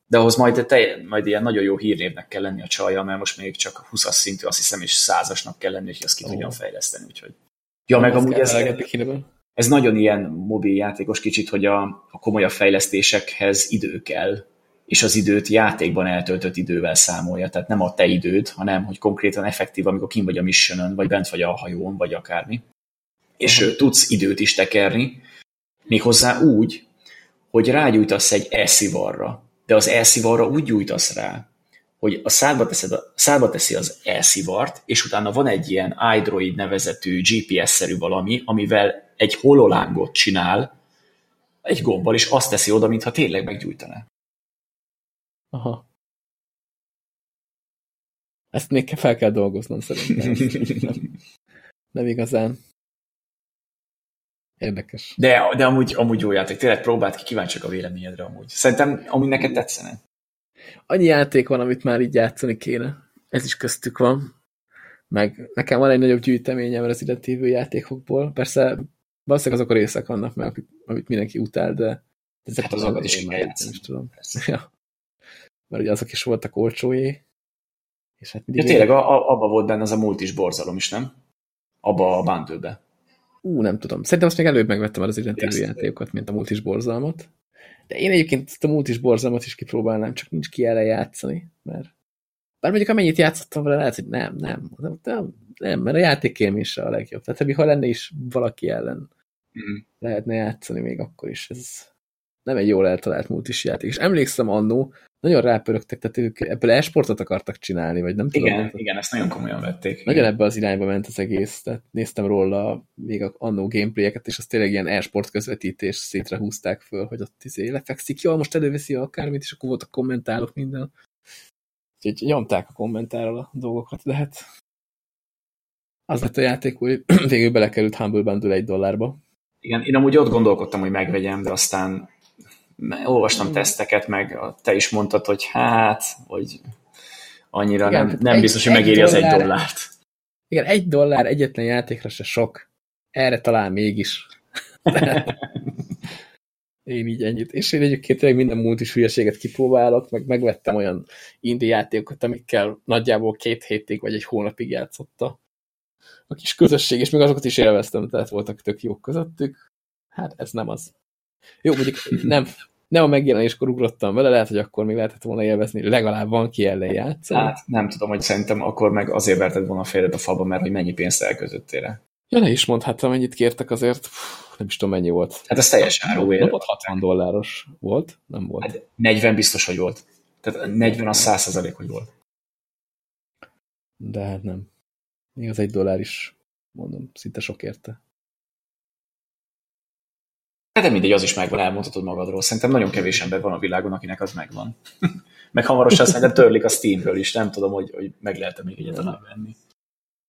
De ahhoz majd, te, majd ilyen nagyon jó hírnévnek kell lenni a csajja, mert most még csak 20-as szintű, azt hiszem, és százasnak kell lenni, hogy azt ki oh. tudjam fejleszteni. Úgyhogy. Ja, meg amúgy ez, ez nagyon ilyen mobil játékos kicsit, hogy a, a komolyabb fejlesztésekhez idő kell, és az időt játékban eltöltött idővel számolja, tehát nem a te időd, hanem hogy konkrétan effektív, amikor kim vagy a missionon, vagy bent vagy a hajón, vagy akármi. És tudsz időt is tekerni, méghozzá úgy, hogy rágyújtasz egy elszivarra, de az elszivarra úgy gyújtasz rá, hogy a szádba, teszed, a szádba teszi az elszivart, és utána van egy ilyen iDroid nevezetű GPS-szerű valami, amivel egy hololángot csinál egy gombbal, és azt teszi oda, mintha tényleg meggyújtaná. Aha. Ezt még fel kell dolgoznom szerintem. nem, nem igazán. Érdekes. De, de amúgy, amúgy jó játék. Tényleg próbált ki, kíváncsiak a véleményedre amúgy. Szerintem amúgy neked tetszene. Annyi játék van, amit már így játszani kéne. Ez is köztük van. Meg nekem van egy nagyobb gyűjteményem Resident Evil játékokból. Persze valószínűleg azok a részek vannak, mert amit mindenki utál, de ezek hát azokat is már játszani is tudom. Ja. Mert ugye azok is voltak olcsóé. És hát ja, tényleg, a, a, abba volt benne az a multis borzalom is, nem? Abba a bundle Ú, nem tudom. Szerintem azt még előbb megvettem az Resident Evil játékokat, mint a multis borzalmat. De én egyébként a multis borzalmat is kipróbálnám, csak nincs ki erre játszani, mert bár mondjuk amennyit játszottam vele, lehet, hogy nem, nem, nem, nem, nem mert a játékélmése a legjobb. Tehát ha lenne is valaki ellen mm. lehetne játszani még akkor is. Ez nem egy jól eltalált multis játék. És emlékszem annó, nagyon rápörögtek, tehát ők ebből esportot akartak csinálni, vagy nem tudom. Igen, tehát, igen, ezt nagyon komolyan vették. Nagyon ebbe az irányba ment az egész, tehát néztem róla még a annó gameplayeket, és az tényleg ilyen esport közvetítés szétre húzták föl, hogy ott izé lefekszik, jól, most előveszi akármit, és akkor voltak kommentálok minden. Úgyhogy nyomták a kommentáról a dolgokat, de hát Az lett a játék, hogy végül belekerült Humble Bundle egy dollárba. Igen, én amúgy ott gondolkodtam, hogy megvegyem, de aztán olvastam hmm. teszteket, meg te is mondtad, hogy hát, hogy annyira Igen, nem, nem egy, biztos, hogy megéri dollár, az egy dollárt. Igen, egy dollár egyetlen játékra se sok. Erre talán mégis. én így ennyit. És én egyébként tényleg minden múlt is hülyeséget kipróbálok, meg megvettem olyan indie játékokat, amikkel nagyjából két hétig vagy egy hónapig játszotta a kis közösség, és még azokat is élveztem, tehát voltak tök jók közöttük. Hát ez nem az. Jó, mondjuk nem, nem a megjelenéskor ugrottam vele, lehet, hogy akkor még lehetett volna élvezni, legalább van ki ellen játszani. Hát nem tudom, hogy szerintem akkor meg azért verted volna félred a falba, mert hogy mennyi pénzt elközöttél. Ja, ne is mondhattam, mennyit kértek azért, nem is tudom mennyi volt. Hát ez teljes áruér. Napot 60 dolláros volt? Nem volt. Hát 40 biztos, hogy volt. Tehát 40 az 100 hogy volt. De hát nem. Még az egy dollár is, mondom, szinte sok érte. Hát de mindegy, az is megvan, elmondhatod magadról. Szerintem nagyon kevés ember van a világon, akinek az megvan. meg hamarosan szerintem törlik a Steamről is, nem tudom, hogy, hogy meg lehet-e még egyáltalán venni.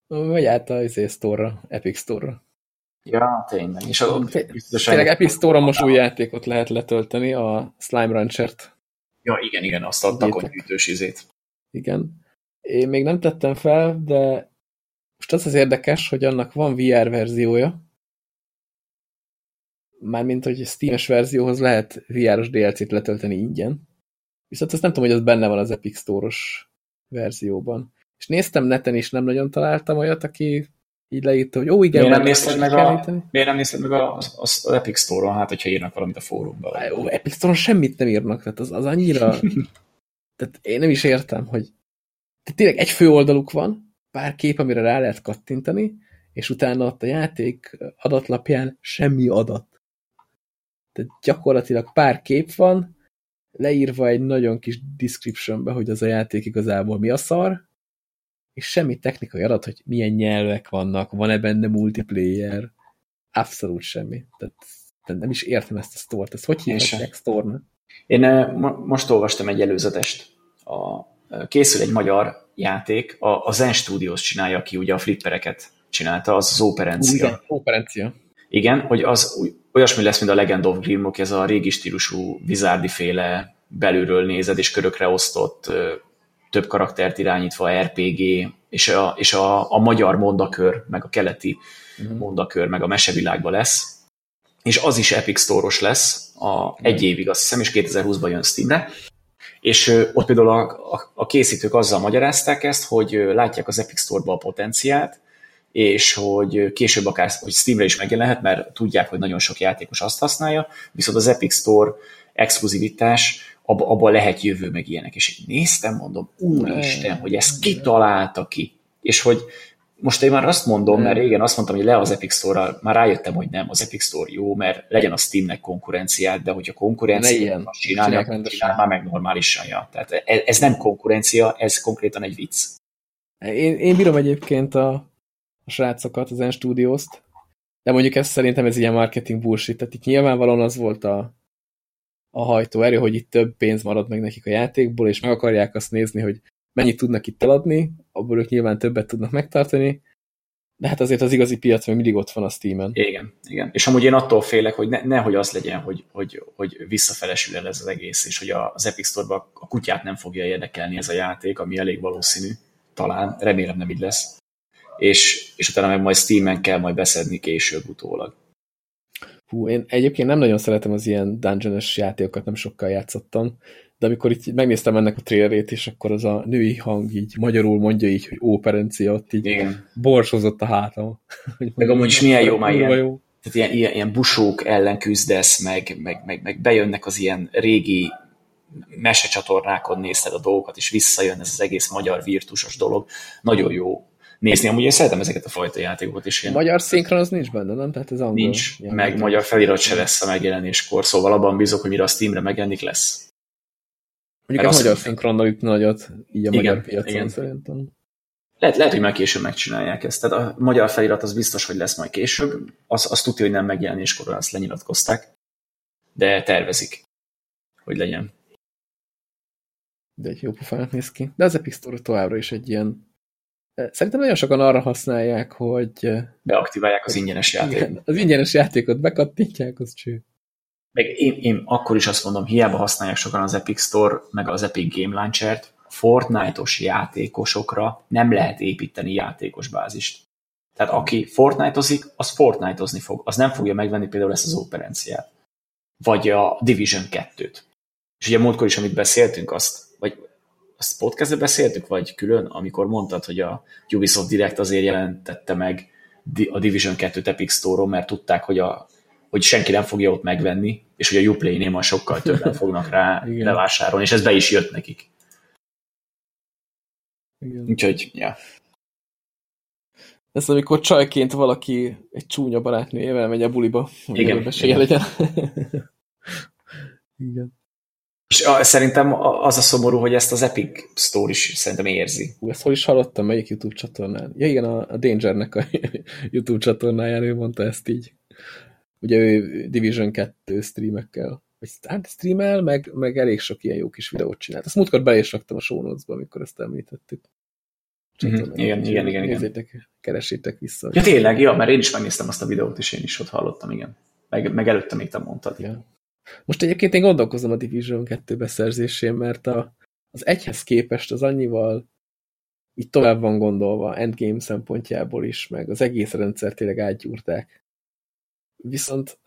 Vagy át a izé Store-ra, Epic Store-ra. Ja, tényleg. És a, tényleg Epic Store-on most új játékot lehet letölteni, a Slime Rancher-t. Ja, igen, igen, azt a takonygyűjtős izét. Igen. Én még nem tettem fel, de most az az érdekes, hogy annak van VR verziója, mármint, hogy Steam-es verzióhoz lehet VR-os DLC-t letölteni ingyen, viszont azt nem tudom, hogy az benne van az Epic Store-os verzióban. És néztem neten is, nem nagyon találtam olyat, aki így leírta, hogy ó, igen, miért nem nézted meg, a, miért nem nézted meg a, az, az Epic Store-on, hát, hogyha írnak valamit a fórumban. Jó, Epic Store-on semmit nem írnak, tehát az, az annyira... tehát én nem is értem, hogy tehát tényleg egy fő oldaluk van, pár kép, amire rá lehet kattintani, és utána ott a játék adatlapján semmi adat. Tehát gyakorlatilag pár kép van, leírva egy nagyon kis descriptionbe, hogy az a játék igazából mi a szar, és semmi technikai adat, hogy milyen nyelvek vannak, van-e benne multiplayer, abszolút semmi. Tehát, nem is értem ezt a sztort. Ezt hogy hívják sztornak? Én eh, most olvastam egy előzetest. A, eh, készül egy magyar játék, a, a Zen Studios csinálja, aki ugye a flippereket csinálta, az az Operencia. Igen, Operencia. Igen, hogy az olyasmi lesz, mint a Legend of Grimlock, ez a régi stílusú vizárdi féle belülről nézed és körökre osztott több karaktert irányítva RPG, és a, és a, a magyar mondakör, meg a keleti uh-huh. mondakör, meg a mesevilágban lesz. És az is Epic Store-os lesz a, egy évig, azt hiszem, és 2020-ban jön Steamre. És ott például a, a, a készítők azzal magyarázták ezt, hogy látják az Epic Store-ba a potenciált, és hogy később akár hogy Steamre is megjelenhet, mert tudják, hogy nagyon sok játékos azt használja, viszont az Epic Store exkluzivitás, abba, abba lehet jövő meg ilyenek. És így néztem, mondom, úristen, hogy ezt ki találta ki. És hogy most én már azt mondom, mert régen azt mondtam, hogy le az Epic Store-ral, már rájöttem, hogy nem, az Epic Store jó, mert legyen a Steamnek konkurenciát, de hogyha konkurenciát csinálja, akkor csinál már meg normálisan. Ja. Tehát ez, ez nem konkurencia, ez konkrétan egy vicc. Én, én bírom egyébként a, a srácokat, az N Studios-t, de mondjuk ez szerintem ez ilyen marketing bullshit, tehát itt nyilvánvalóan az volt a, a hajtóerő, hogy itt több pénz marad meg nekik a játékból, és meg akarják azt nézni, hogy mennyit tudnak itt eladni, abból ők nyilván többet tudnak megtartani, de hát azért az igazi piac még mindig ott van a Steam-en. Igen, igen. És amúgy én attól félek, hogy ne, nehogy az legyen, hogy, hogy, hogy visszafelesül el ez az egész, és hogy az Epic Store-ban a kutyát nem fogja érdekelni ez a játék, ami elég valószínű. Talán, remélem nem így lesz és, és utána meg majd Steam-en kell majd beszedni később utólag. Hú, én egyébként nem nagyon szeretem az ilyen dungeon játékokat, nem sokkal játszottam, de amikor itt megnéztem ennek a trailerét, és akkor az a női hang így magyarul mondja így, hogy óperencia, ott így Igen. borsozott a hátam. meg amúgy is milyen jó már ilyen, jó. Tehát ilyen, ilyen, ilyen busók ellen küzdesz, meg, meg, meg, meg bejönnek az ilyen régi mesecsatornákon nézted a dolgokat, és visszajön ez az egész magyar virtusos dolog. Nagyon jó nézni. Amúgy én szeretem ezeket a fajta játékokat is. Ilyen. Magyar szinkron az nincs benne, nem? Tehát ez angol. Nincs, meg meg magyar felirat se lesz a megjelenéskor, szóval abban bízok, hogy mire a Steamre megjelenik lesz. Mondjuk a magyar szinkronnal itt nagyot, így a igen, magyar piacon igen. szerintem. Lehet, lehet, hogy már később megcsinálják ezt. Tehát a magyar felirat az biztos, hogy lesz majd később. Az, azt tudja, hogy nem megjelenéskor, azt lenyilatkozták. De tervezik, hogy legyen. De egy jó pofának néz ki. De az Epic Store továbbra is egy ilyen Szerintem nagyon sokan arra használják, hogy beaktiválják az ingyenes játékot. Az ingyenes játékot bekattintják, az cső. Meg én, én akkor is azt mondom, hiába használják sokan az Epic Store, meg az Epic Game Launcher-t, Fortnite-os játékosokra nem lehet építeni játékos bázist. Tehát aki Fortnite-ozik, az Fortnite-ozni fog. Az nem fogja megvenni például ezt az operenciát. Vagy a Division 2-t. És ugye múltkor is, amit beszéltünk, azt, azt podcastbe beszéltük, vagy külön, amikor mondtad, hogy a Ubisoft Direct azért jelentette meg a Division 2-t Epic Store-on, mert tudták, hogy, a, hogy senki nem fogja ott megvenni, és hogy a Uplay-nél majd sokkal többen fognak rá levásárolni, és ez be is jött nekik. Igen. Úgyhogy, ja. Ez amikor csajként valaki egy csúnya barátnőjével megy a buliba, hogy igen, igen. legyen. igen. És szerintem az a szomorú, hogy ezt az Epic Store is szerintem érzi. Ezt hol is hallottam, melyik YouTube csatornán? Ja igen, a, Dangernek a YouTube csatornáján ő mondta ezt így. Ugye ő Division 2 streamekkel, vagy hát streamel, meg, meg elég sok ilyen jó kis videót csinált. Ezt múltkor be is raktam a show notes-ba, amikor ezt említettük. Mm -hmm. Igen, igen, igen, Nézzétek, keresétek vissza. Ja tényleg, ja, mert én is megnéztem azt a videót, és én is ott hallottam, igen. Meg, meg előtte még te mondtad. Ja. Most egyébként én gondolkozom a Division 2 beszerzésén, mert a, az egyhez képest az annyival így tovább van gondolva, endgame szempontjából is, meg az egész rendszer tényleg átgyúrták. Viszont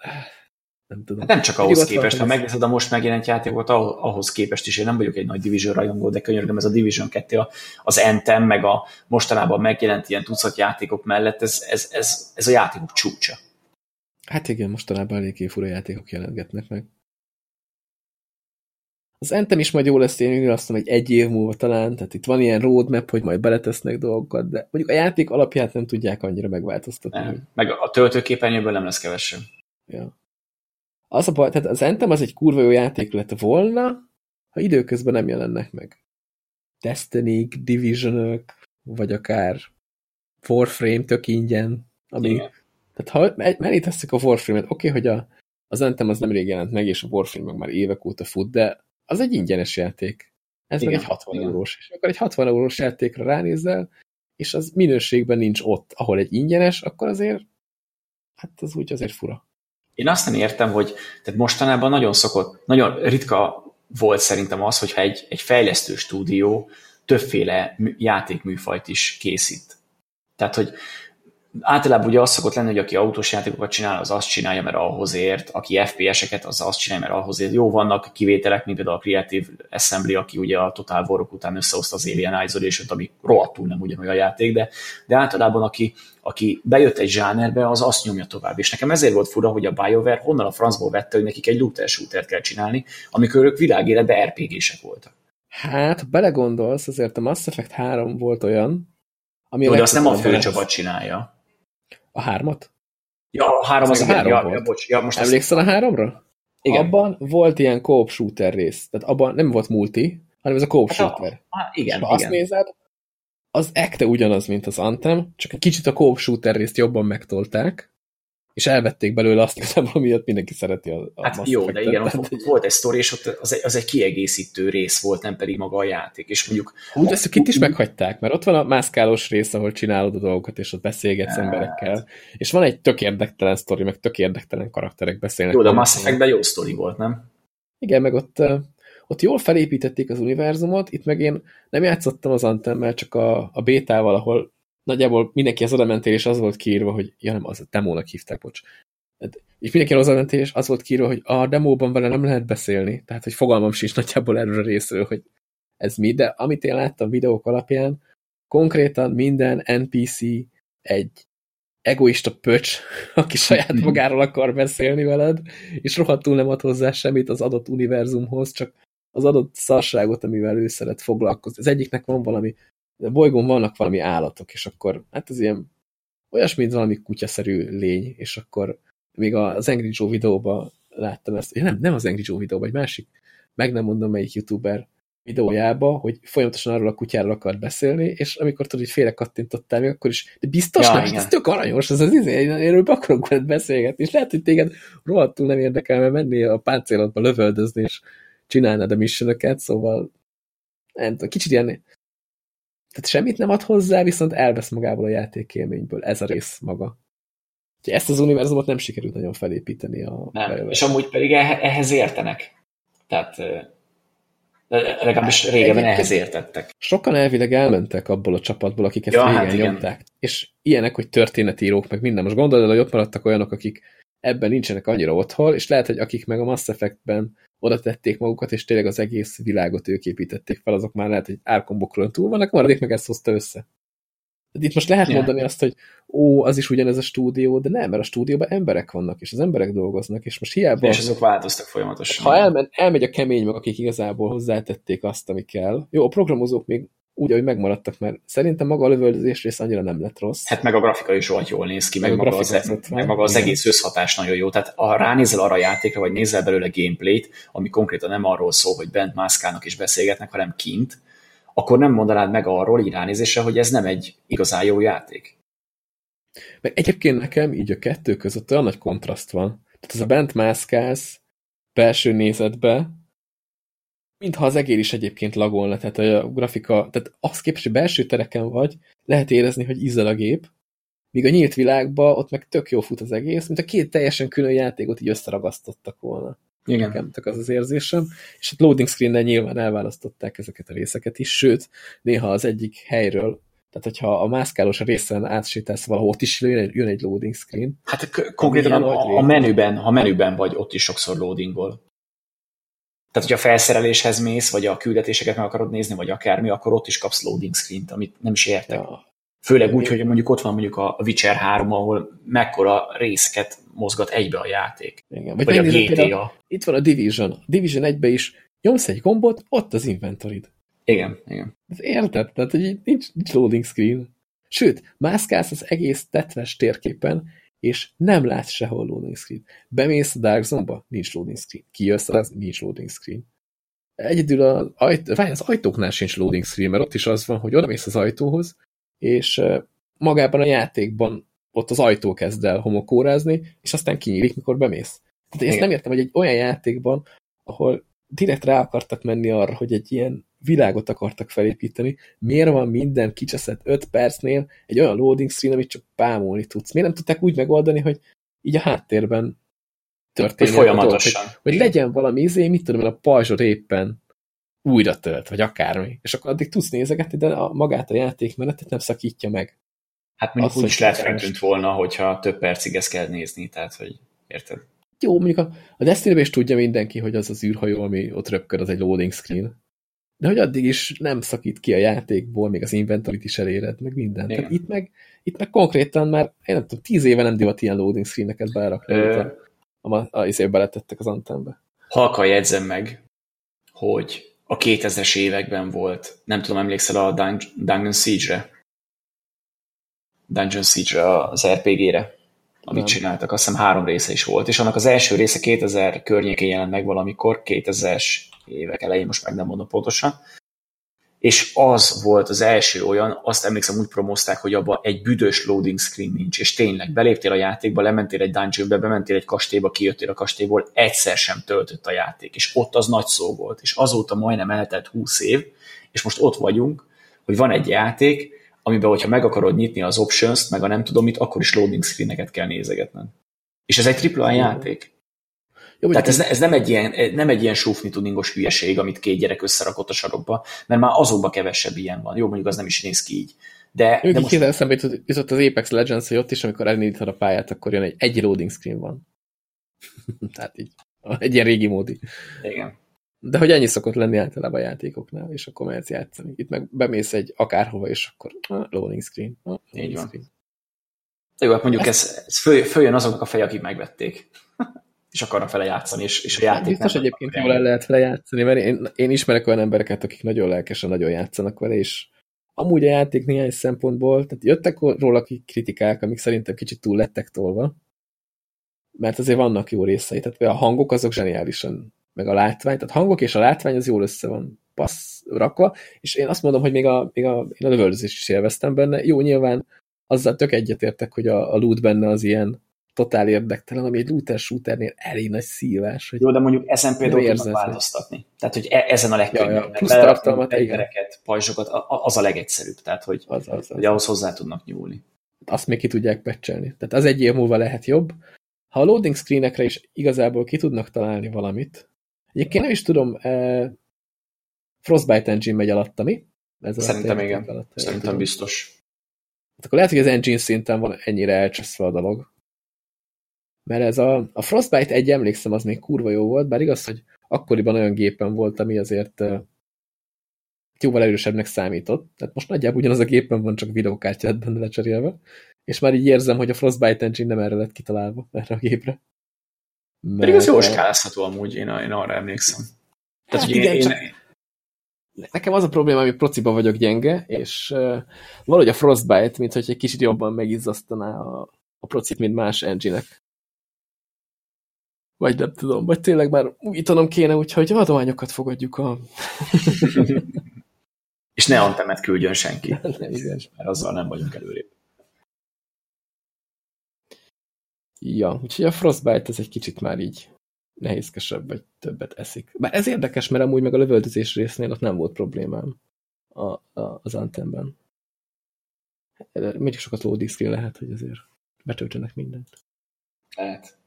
nem tudom. Hát nem csak ahhoz képest, ha megnézed a most megjelent játékot, ahhoz képest is én nem vagyok egy nagy Division rajongó, de könyörgöm, ez a Division 2, az Anthem, meg a mostanában megjelent ilyen tucat játékok mellett, ez, ez, ez, ez a játékok csúcsa. Hát igen, mostanában eléggé fura játékok jelentgetnek meg. Az Entem is majd jó lesz, én azt mondom, hogy egy év múlva talán, tehát itt van ilyen roadmap, hogy majd beletesznek dolgokat, de mondjuk a játék alapját nem tudják annyira megváltoztatni. Nem. Meg a töltőképernyőből nem lesz kevesebb. Ja. Az a baj, tehát az Entem az egy kurva jó játék lett volna, ha időközben nem jelennek meg. destiny division vagy akár Warframe tök ingyen, ami Igen. Tehát ha mellé tesszük a Warframe-et, oké, okay, hogy a, az Anthem az nemrég jelent meg, és a Warframe meg már évek óta fut, de az egy ingyenes játék. Ez Igen. meg egy 60 Igen. eurós. És akkor egy 60 eurós játékra ránézel, és az minőségben nincs ott, ahol egy ingyenes, akkor azért, hát az úgy azért fura. Én azt nem értem, hogy tehát mostanában nagyon szokott, nagyon ritka volt szerintem az, hogyha egy, egy fejlesztő stúdió többféle játékműfajt is készít. Tehát, hogy általában ugye az szokott lenni, hogy aki autós játékokat csinál, az azt csinálja, mert ahhoz ért, aki FPS-eket, az azt csinálja, mert ahhoz ért. Jó, vannak kivételek, mint például a Creative Assembly, aki ugye a Total war után összehozta az Alien Isolation-t, ami rohadtul nem ugyanolyan játék, de, de általában aki, aki bejött egy zsánerbe, az azt nyomja tovább. És nekem ezért volt fura, hogy a BioWare honnan a francból vette, hogy nekik egy looter shootert kell csinálni, amikor ők világéletben RPG-sek voltak. Hát, belegondolsz, azért a Mass Effect 3 volt olyan, ami Jó, de azt nem a főcsapat csinálja. A hármat? Ja, a három az, az a három ja, volt. Ja, bocs, ja, most Emlékszel a háromra? Igen. Abban volt ilyen co shooter rész. Tehát abban nem volt multi, hanem ez a co hát shooter. A, a, igen, ha igen. azt nézed, az ekte ugyanaz, mint az Anthem, csak egy kicsit a co shooter részt jobban megtolták, és elvették belőle azt igazából, miatt mindenki szereti a, a Hát jó, de igen, ott volt egy sztori, és ott az egy, az egy kiegészítő rész volt, nem pedig maga a játék, és mondjuk... Úgy, ezt itt is meghagyták, mert ott van a mászkálós rész, ahol csinálod a dolgokat, és ott beszélgetsz hát. emberekkel, és van egy tök érdektelen sztori, meg tök érdektelen karakterek beszélnek. Jó, de a Mass Effectben jó sztori volt, nem? Igen, meg ott, ott jól felépítették az univerzumot, itt meg én nem játszottam az Antemmel, csak a, a bétával, ahol nagyjából mindenki az oda mentél, és az volt kiírva, hogy ja nem, az a demónak hívták, bocs. Hát, és mindenki az oda mentél, és az volt kiírva, hogy a demóban vele nem lehet beszélni, tehát hogy fogalmam sincs nagyjából erről a részről, hogy ez mi, de amit én láttam videók alapján, konkrétan minden NPC egy egoista pöcs, aki saját magáról akar beszélni veled, és rohadtul nem ad hozzá semmit az adott univerzumhoz, csak az adott szarságot, amivel ő szeret foglalkozni. Az egyiknek van valami de bolygón vannak valami állatok, és akkor hát ez ilyen olyasmi, mint valami kutyaszerű lény, és akkor még az Angry Joe videóban láttam ezt, nem, nem az Angry Joe videóban, egy másik, meg nem mondom melyik youtuber videójába, hogy folyamatosan arról a kutyáról akart beszélni, és amikor tudod, hogy félre kattintottál még, akkor is, de biztos ja, nem, ez tök aranyos, ez az izé, én erről akarok veled beszélgetni, és lehet, hogy téged rohadtul nem érdekel, mert menni a páncélatba lövöldözni, és csinálnád a missionöket, szóval nem tudom, kicsit ilyen Tehát semmit nem ad hozzá, viszont elvesz magából a játékélményből ez a rész maga. Úgyhogy ezt az univerzumot nem sikerült nagyon felépíteni a Nem, és amúgy pedig ehhez értenek. Tehát legalábbis régebben ehhez értettek. Sokan elvileg elmentek abból a csapatból, akik ezt ja, régen hát nyomták. És ilyenek, hogy történetírók, meg minden. Most gondolod, hogy ott maradtak olyanok, akik ebben nincsenek annyira otthon, és lehet, hogy akik meg a Mass Effect-ben oda tették magukat, és tényleg az egész világot ők építették fel, azok már lehet, hogy árkombokról túl vannak, maradék meg ezt hozta össze. De itt most lehet yeah. mondani azt, hogy ó, az is ugyanez a stúdió, de nem, mert a stúdióban emberek vannak, és az emberek dolgoznak, és most hiába... És azok változtak folyamatosan. Ha elmen, elmegy a kemény meg, akik igazából hozzátették azt, ami kell. Jó, a programozók még úgy, ahogy megmaradtak, mert szerintem maga a lövöldözés rész annyira nem lett rossz. Hát meg a grafika is olyan jól néz ki, meg, meg, maga, az, e- meg maga az egész összhatás nagyon jó. Tehát ha ránézel arra a játékra, vagy nézel belőle gameplayt, ami konkrétan nem arról szól, hogy bent mászkálnak és beszélgetnek, hanem kint, akkor nem mondanád meg arról így ránézésre, hogy ez nem egy igazán jó játék. Meg egyébként nekem így a kettő között olyan nagy kontraszt van. Tehát ez a bent mászkálsz belső nézetbe, mintha az egér is egyébként lagolna, tehát a grafika, tehát az képest, hogy belső tereken vagy, lehet érezni, hogy izzel a gép, míg a nyílt világban ott meg tök jó fut az egész, mint a két teljesen külön játékot így összeragasztottak volna. Igen. Nekem tök az az érzésem. És a loading screen nyilván elválasztották ezeket a részeket is, sőt, néha az egyik helyről tehát, hogyha a mászkálós részen átsétálsz valahol, ott is jön egy, jön egy loading screen. Hát konkrétan a, a, menüben, ha menüben vagy, ott is sokszor loadingból. Tehát, hogyha a felszereléshez mész, vagy a küldetéseket meg akarod nézni, vagy akármi, akkor ott is kapsz loading screen-t, amit nem is értek. Ja. Főleg úgy, hogy mondjuk ott van mondjuk a Witcher 3, ahol mekkora részeket mozgat egybe a játék. Igen. Vagy, vagy a GTA. Például, itt van a Division. A Division 1 is nyomsz egy gombot, ott az inventorid. Igen, igen. Ez érted? Tehát, hogy nincs, nincs loading screen. Sőt, mászkálsz az egész tetves térképen, és nem látsz sehol loading screen. Bemész a Dark Zone-ba, nincs loading screen. Kijössz, az nincs loading screen. Egyedül az, ajt, az ajtóknál sincs loading screen, mert ott is az van, hogy oda mész az ajtóhoz, és magában a játékban ott az ajtó kezd el homokórázni, és aztán kinyílik, mikor bemész. Tehát én ezt nem értem, hogy egy olyan játékban, ahol direkt rá akartak menni arra, hogy egy ilyen világot akartak felépíteni, miért van minden kicseszett 5 percnél egy olyan loading screen, amit csak pámolni tudsz? Miért nem tudták úgy megoldani, hogy így a háttérben történjen hogy folyamatosan. Dolog, hogy, hogy legyen valami izé, mit tudom a pajzsod éppen újra tölt, vagy akármi. És akkor addig tudsz nézegetni, de a, magát a játékmenetet nem szakítja meg. Hát mondjuk úgy is lehet feltűnt volna, hogyha több percig ezt kell nézni, tehát hogy érted? Jó, mondjuk a, a destiny is tudja mindenki, hogy az az űrhajó, ami ott röpköd, az egy loading screen. De hogy addig is nem szakít ki a játékból, még az inventorit is eléred, meg minden. Tehát itt meg, itt meg konkrétan már, én nem tudom, tíz éve nem divat ilyen loading screeneket berakni, Ö... a, a, a, a beletettek az antenbe. Halka jegyzem meg, hogy a 2000-es években volt, nem tudom, emlékszel a Dungeon Siege-re? Dungeon Siege az RPG-re, amit nem. csináltak, azt hiszem három része is volt, és annak az első része 2000 környékén jelent meg valamikor, 2000-es évek elején, most meg nem mondom pontosan, és az volt az első olyan, azt emlékszem úgy promózták, hogy abban egy büdös loading screen nincs, és tényleg beléptél a játékba, lementél egy dungeonbe, bementél egy kastélyba, kijöttél a kastélyból, egyszer sem töltött a játék, és ott az nagy szó volt, és azóta majdnem eltelt 20 év, és most ott vagyunk, hogy van egy játék, amiben, hogyha meg akarod nyitni az options meg a nem tudom mit, akkor is loading screeneket kell nézegetned. És ez egy AAA játék. Jó, Tehát ez, ez nem, egy ilyen, nem egy ilyen súfni tudingos hülyeség, amit két gyerek összerakott a sarokba, mert már azokban kevesebb ilyen van. Jó, mondjuk az nem is néz ki így. De, Jó, de most... eszembe jutott az Apex Legends, hogy ott is, amikor elindítod a pályát, akkor jön egy, egy loading screen van. Tehát így. Egy ilyen régi módi. Igen. De hogy ennyi szokott lenni általában a játékoknál, és akkor mehetsz játszani. Itt meg bemész egy akárhova, és akkor ah, loading screen. Ah, loading Így van. Screen. Jó, hát mondjuk ez, ez föl, följön azoknak a fej, akik megvették. és akarnak vele játszani, és, és a játék Biztos egyébként jól el lehet vele játszani, mert én, én ismerek olyan embereket, akik nagyon lelkesen nagyon játszanak vele, és amúgy a játék néhány szempontból, tehát jöttek róla kritikák, amik szerintem kicsit túl lettek tolva, mert azért vannak jó részei, tehát a hangok azok zseniálisan, meg a látvány, tehát hangok és a látvány az jól össze van passz rakva, és én azt mondom, hogy még a, még a, én a lövöldözést is élveztem benne. Jó, nyilván azzal tök egyetértek, hogy a, a loot benne az ilyen totál érdektelen, ami egy looter shooternél elég nagy szívás. Hogy Jó, de mondjuk ezen például tudnak változtatni. Tehát, hogy e- ezen a legkönnyebb. Ja, ja, plusz tartalmat, fegyvereket, pajzsokat, az a legegyszerűbb. Tehát, hogy, az, az, az. hogy ahhoz hozzá tudnak nyúlni. azt még ki tudják patchelni. Tehát az egy év múlva lehet jobb. Ha a loading screenekre is igazából ki tudnak találni valamit, egyébként nem is tudom, eh, Frostbite engine megy alatta, mi? Ez alatt Szerintem értek igen. alatt, Szerintem tudom. biztos. Hát akkor lehet, hogy az engine szinten van ennyire elcseszve a dolog. Mert ez a, a Frostbite egy, emlékszem, az még kurva jó volt, bár igaz, hogy akkoriban olyan gépen volt, ami azért eh, jóval erősebbnek számított. Tehát most nagyjából ugyanaz a gépen van, csak videókártya lett benne lecserélve. És már így érzem, hogy a Frostbite engine nem erre lett kitalálva, erre a gépre. Pedig az jól skálázható amúgy, én, én arra emlékszem. Tehát, Hát igen, én, csak- én, Nekem az a probléma, hogy prociba vagyok gyenge, és uh, valahogy a Frostbite, mint hogy egy kicsit jobban megizzasztaná a, a procit, mint más engine-ek. Vagy nem tudom, vagy tényleg már újítanom kéne, úgyhogy adományokat fogadjuk a... és ne antemet küldjön senki, Igen. mert azzal nem vagyunk előrébb. Ja, úgyhogy a Frostbite ez egy kicsit már így nehézkesebb, vagy többet eszik. Bár ez érdekes, mert amúgy meg a lövöldözés résznél ott nem volt problémám a, a, az Anthemben. Még sokat screen lehet, hogy azért betöltenek mindent. Lehet.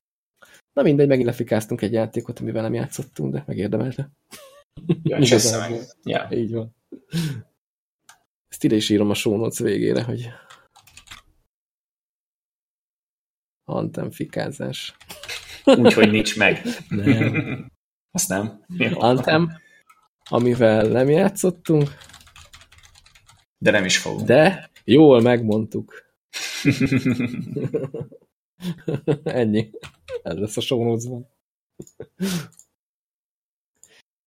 Na mindegy, megint lefikáztunk egy játékot, amivel nem játszottunk, de megérdemelte. Ja, meg. Ja. Így van. Ezt ide is írom a show végére, hogy Anthem fikázás. Úgyhogy nincs meg. Nem. Azt nem. Jó. Anthem, amivel nem játszottunk, De nem is fogunk. de jól megmondtuk. Ennyi. Ez lesz a show notes-ban.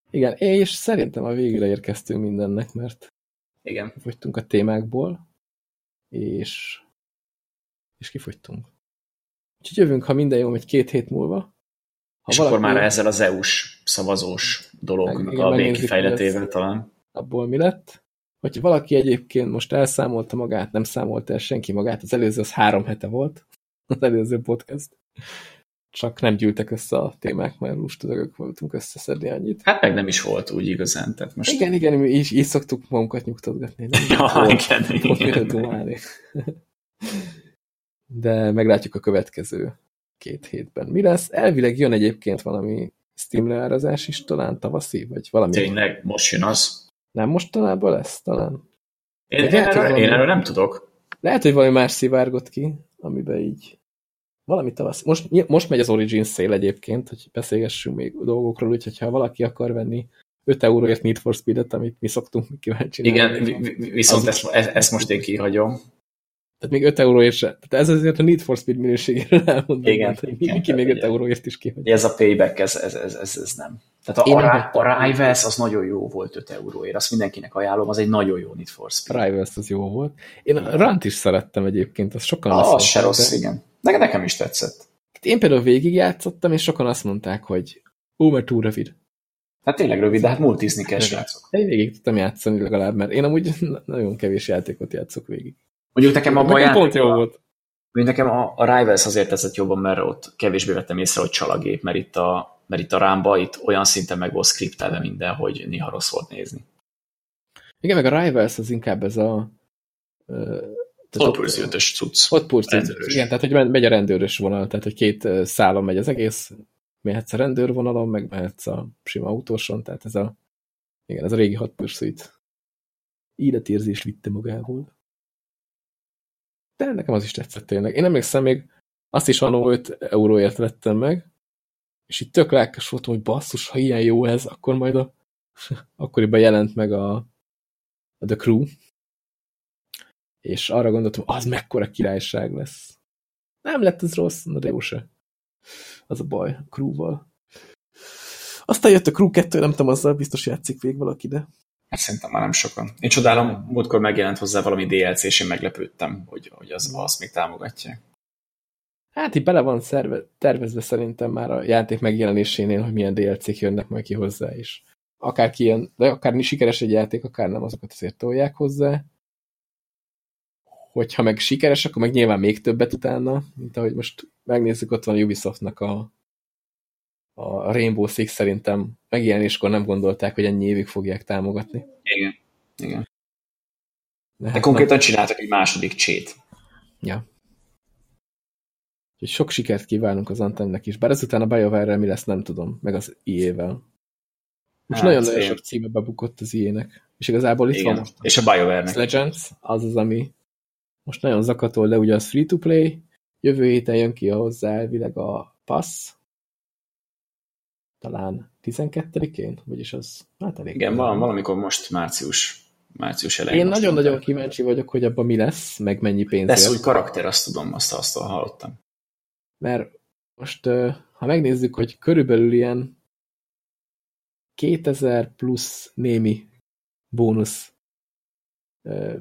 Igen, és szerintem a végére érkeztünk mindennek, mert Igen. kifogytunk a témákból, és, és kifogytunk. Úgyhogy jövünk, ha minden jó, egy két hét múlva. Ha És valaki... akkor már ezzel az EU-s szavazós dolognak igen, a végkifejletével talán. abból mi lett. Hogyha valaki egyébként most elszámolta magát, nem számolta el senki magát, az előző az három hete volt, az előző podcast. Csak nem gyűltek össze a témák, mert lustazagok voltunk összeszedni annyit. Hát meg nem is volt úgy igazán. Tehát most... Igen, igen, mi így, így szoktuk magunkat nyugtatgatni. Nem Ja, volt, igen, volt igen. dumálni. De meglátjuk a következő két hétben. Mi lesz? Elvileg jön egyébként valami Steam leárazás is, talán tavaszi, vagy valami. Tényleg, most jön az. Nem mostanában lesz, talán? Én, én, lehet, erről, valami- én erről nem tudok. Lehet, hogy valami más szivárgott ki, amiben így valami tavasz. Most, most megy az Origin szél egyébként, hogy beszélgessünk még dolgokról, úgyhogy ha valaki akar venni 5 euróért Need for Speed-et, amit mi szoktunk kíváncsi. Igen, vi- vi- viszont ezt, ezt most én kihagyom. Tehát még 5 euróért se. Tehát ez azért a Need for Speed minőségéről elmondom. Igen, hát, hogy igen, Miki még igen. 5 euróért is kihagy. Ez a payback, ez, ez, ez, ez, ez nem. Tehát a, nem a, Rivals az nagyon jó volt 5 euróért, azt mindenkinek ajánlom, az egy nagyon jó Need for Speed. Rivals az jó volt. Én a Rant is szerettem egyébként, az sokan Ah, azt az se rossz, igen. De nekem is tetszett. Én például végigjátszottam, és sokan azt mondták, hogy ó, mert túl rövid. Hát tényleg rövid, de hát multizni kell, srácok. Én végig tudtam játszani legalább, mert én amúgy nagyon kevés játékot játszok végig. Mondjuk nekem a Nekem pont jó volt. mondjuk nekem a, a Rivals azért tetszett jobban, mert ott kevésbé vettem észre, hogy csal a gép, mert itt a, mert itt a rámba itt olyan szinten meg volt skriptelve minden, hogy néha rossz volt nézni. Igen, meg a Rivals az inkább ez a... Hot Pursuit-ös cucc. Hot Pursuit. Igen, tehát hogy megy a rendőrös vonal, tehát hogy két szálon megy az egész, mehetsz a rendőrvonalon, meg mehetsz a sima autóson, tehát ez a, igen, ez a régi Hot Pursuit életérzést vitte magával. De nekem az is tetszett tényleg. Én emlékszem még, azt is annó 5 euróért vettem meg, és itt tök lelkes voltam, hogy basszus, ha ilyen jó ez, akkor majd a akkoriban jelent meg a, a The Crew, és arra gondoltam, az mekkora királyság lesz. Nem lett ez rossz, na de jó se. Az a baj a Crew-val. Aztán jött a Crew 2, nem tudom, azzal biztos játszik végig valaki, de Hát szerintem már nem sokan. Én csodálom, múltkor megjelent hozzá valami DLC, és én meglepődtem, hogy, hogy az, azt még támogatják. hát így bele van szerve, tervezve szerintem már a játék megjelenésénél, hogy milyen DLC-k jönnek majd ki hozzá is. Akár ki jön, de akár sikeres egy játék, akár nem, azokat azért tolják hozzá. hogyha meg sikeres, akkor meg nyilván még többet utána, mint ahogy most megnézzük, ott van Ubisoftnak a, a Rainbow Six szerintem megjelenéskor nem gondolták, hogy ennyi évig fogják támogatni. Igen, igen. De, De konkrétan na... csináltak egy második csét. Ja. Úgyhogy sok sikert kívánunk az Antennek is, bár ezután a BioWare-rel mi lesz, nem tudom, meg az IE-vel. Most nagyon-nagyon hát, sok címe bebukott az IE-nek. És igazából itt Igen. van most. És a BioWare-nek. Legends, az az, ami most nagyon zakatol, de ugye az free-to-play. Jövő héten jön ki hozzá elvileg a Pass. Talán 12-én, vagyis az hát elég. Igen, van, valamikor most március március elején. Én nagyon-nagyon kíváncsi vagyok, hogy abban mi lesz, meg mennyi pénz. Lesz új karakter, azt tudom, azt, azt hallottam. Mert most, ha megnézzük, hogy körülbelül ilyen 2000 plusz némi bónusz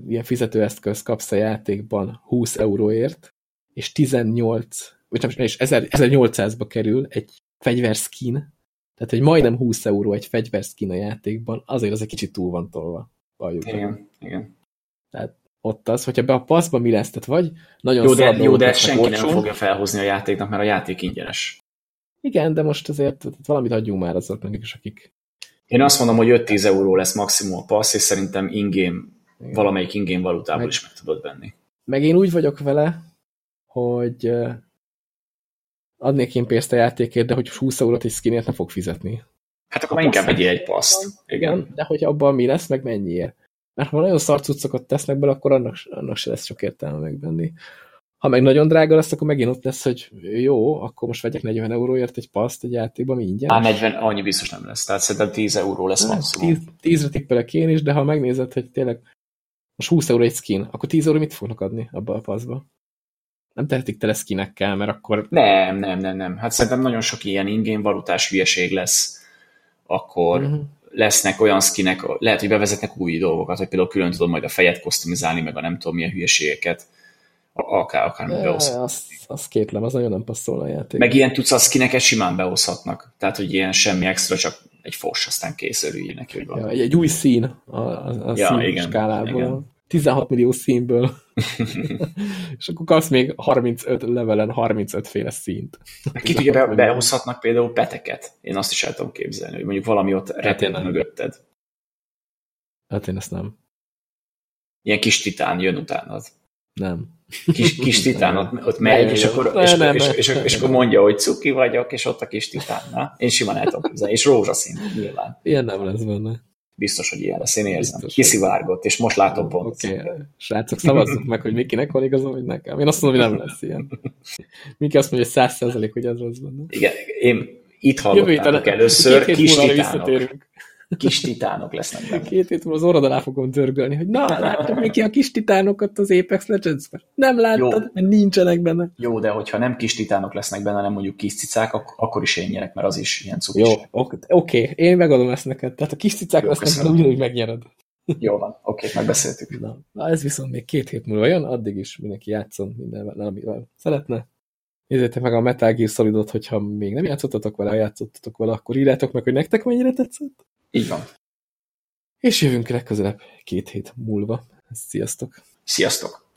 ilyen fizetőeszköz kapsz a játékban 20 euróért, és 18, vagy nem, és 1800-ba kerül egy fegyverszkin, tehát hogy majdnem 20 euró egy fegyverszkin a játékban, azért az egy kicsit túl van tolva. Igen, igen. Tehát ott az, hogyha be a passzba mi lesz, tehát vagy nagyon Jó, de, jó, de senki olcsó. nem fogja felhozni a játéknak, mert a játék ingyenes. Igen, de most azért valamit adjunk már azoknak is, akik... Én azt mondom, hogy 5-10 euró lesz maximum a passz, és szerintem ingame, valamelyik ingame valutából meg, is meg tudod venni. Meg én úgy vagyok vele, hogy adnék én pénzt a játékért, de hogy 20 eurót egy skinért nem fog fizetni. Hát akkor inkább vegyél egy paszt. Igen, de hogy abban mi lesz, meg mennyiért. Mert ha nagyon szarcucokat tesznek bele, akkor annak, annak se lesz sok értelme megvenni. Ha meg nagyon drága lesz, akkor megint ott lesz, hogy jó, akkor most vegyek 40 euróért egy paszt egy játékban, mi ingyen. Á, 40, annyi biztos nem lesz. Tehát szerintem 10 euró lesz maximum. 10, re tippelek én is, de ha megnézed, hogy tényleg most 20 euró egy skin, akkor 10 euró mit fognak adni abba a paszba? Nem tehetik tele skinekkel, mert akkor... Nem, nem, nem, nem. Hát szerintem nagyon sok ilyen ingén valutás hülyeség lesz. Akkor, uh mhm. -huh lesznek olyan skinek, lehet, hogy bevezetnek új dolgokat, hogy például külön tudom majd a fejet kosztumizálni, meg a nem tudom milyen hülyeségeket, akár, akár e, azt, azt kétlem, az nagyon nem passzol a játék. Meg ilyen tudsz a skineket simán behozhatnak. Tehát, hogy ilyen semmi extra, csak egy fos, aztán kész örüljél neki, hogy van. Ja, egy, egy új szín a, a, a ja, szín igen, skálából. Igen. 16 millió színből. És akkor kapsz még 35 levelen 35 féle színt. Ki tudja, be, behozhatnak például peteket. Én azt is el tudom képzelni, hogy mondjuk valami ott hát repül mögötted. Hát én ezt nem. Ilyen kis titán jön utánad. Nem. Kis, kis titán ott, ott megy, és akkor, és, nem, és, és, és, és, akkor mondja, hogy cuki vagyok, és ott a kis titán. Na? Én simán el tudom képzelni. És rózsaszín, nyilván. Ilyen nem lesz benne. Biztos, hogy ilyen lesz, én érzem. Biztos, Kiszivárgott, és most látom pont. Oké, okay. srácok, szavazzuk meg, hogy Mikinek van igazam, vagy nekem. Én azt mondom, hogy nem lesz ilyen. Miki azt mondja, hogy száz százalék, hogy ez lesz benne. Igen, én itt hallottátok először, kis titánok. Kis titánok lesznek benne. Két hét az orrod alá fogom dörgölni, hogy na, láttam neki a kis titánokat az Apex Legends-ben. Nem láttad, Jó. mert nincsenek benne. Jó, de hogyha nem kis titánok lesznek benne, hanem mondjuk kis cicák, akkor is én nyerek, mert az is ilyen cukis. Jó, oké, okay. én megadom ezt neked. Tehát a kis cicák Jó, lesznek benne, ugyanúgy megnyered. Jó van, oké, okay, megbeszéltük. Na, na, ez viszont még két hét múlva jön, addig is mindenki játszon mindenvel, amivel szeretne. Nézzétek meg a Metal Gear Solidot, hogyha még nem játszottatok vele, ha játszottatok vele, akkor írjátok meg, hogy nektek mennyire tetszett. Így van. És jövünk legközelebb két hét múlva. Sziasztok! Sziasztok!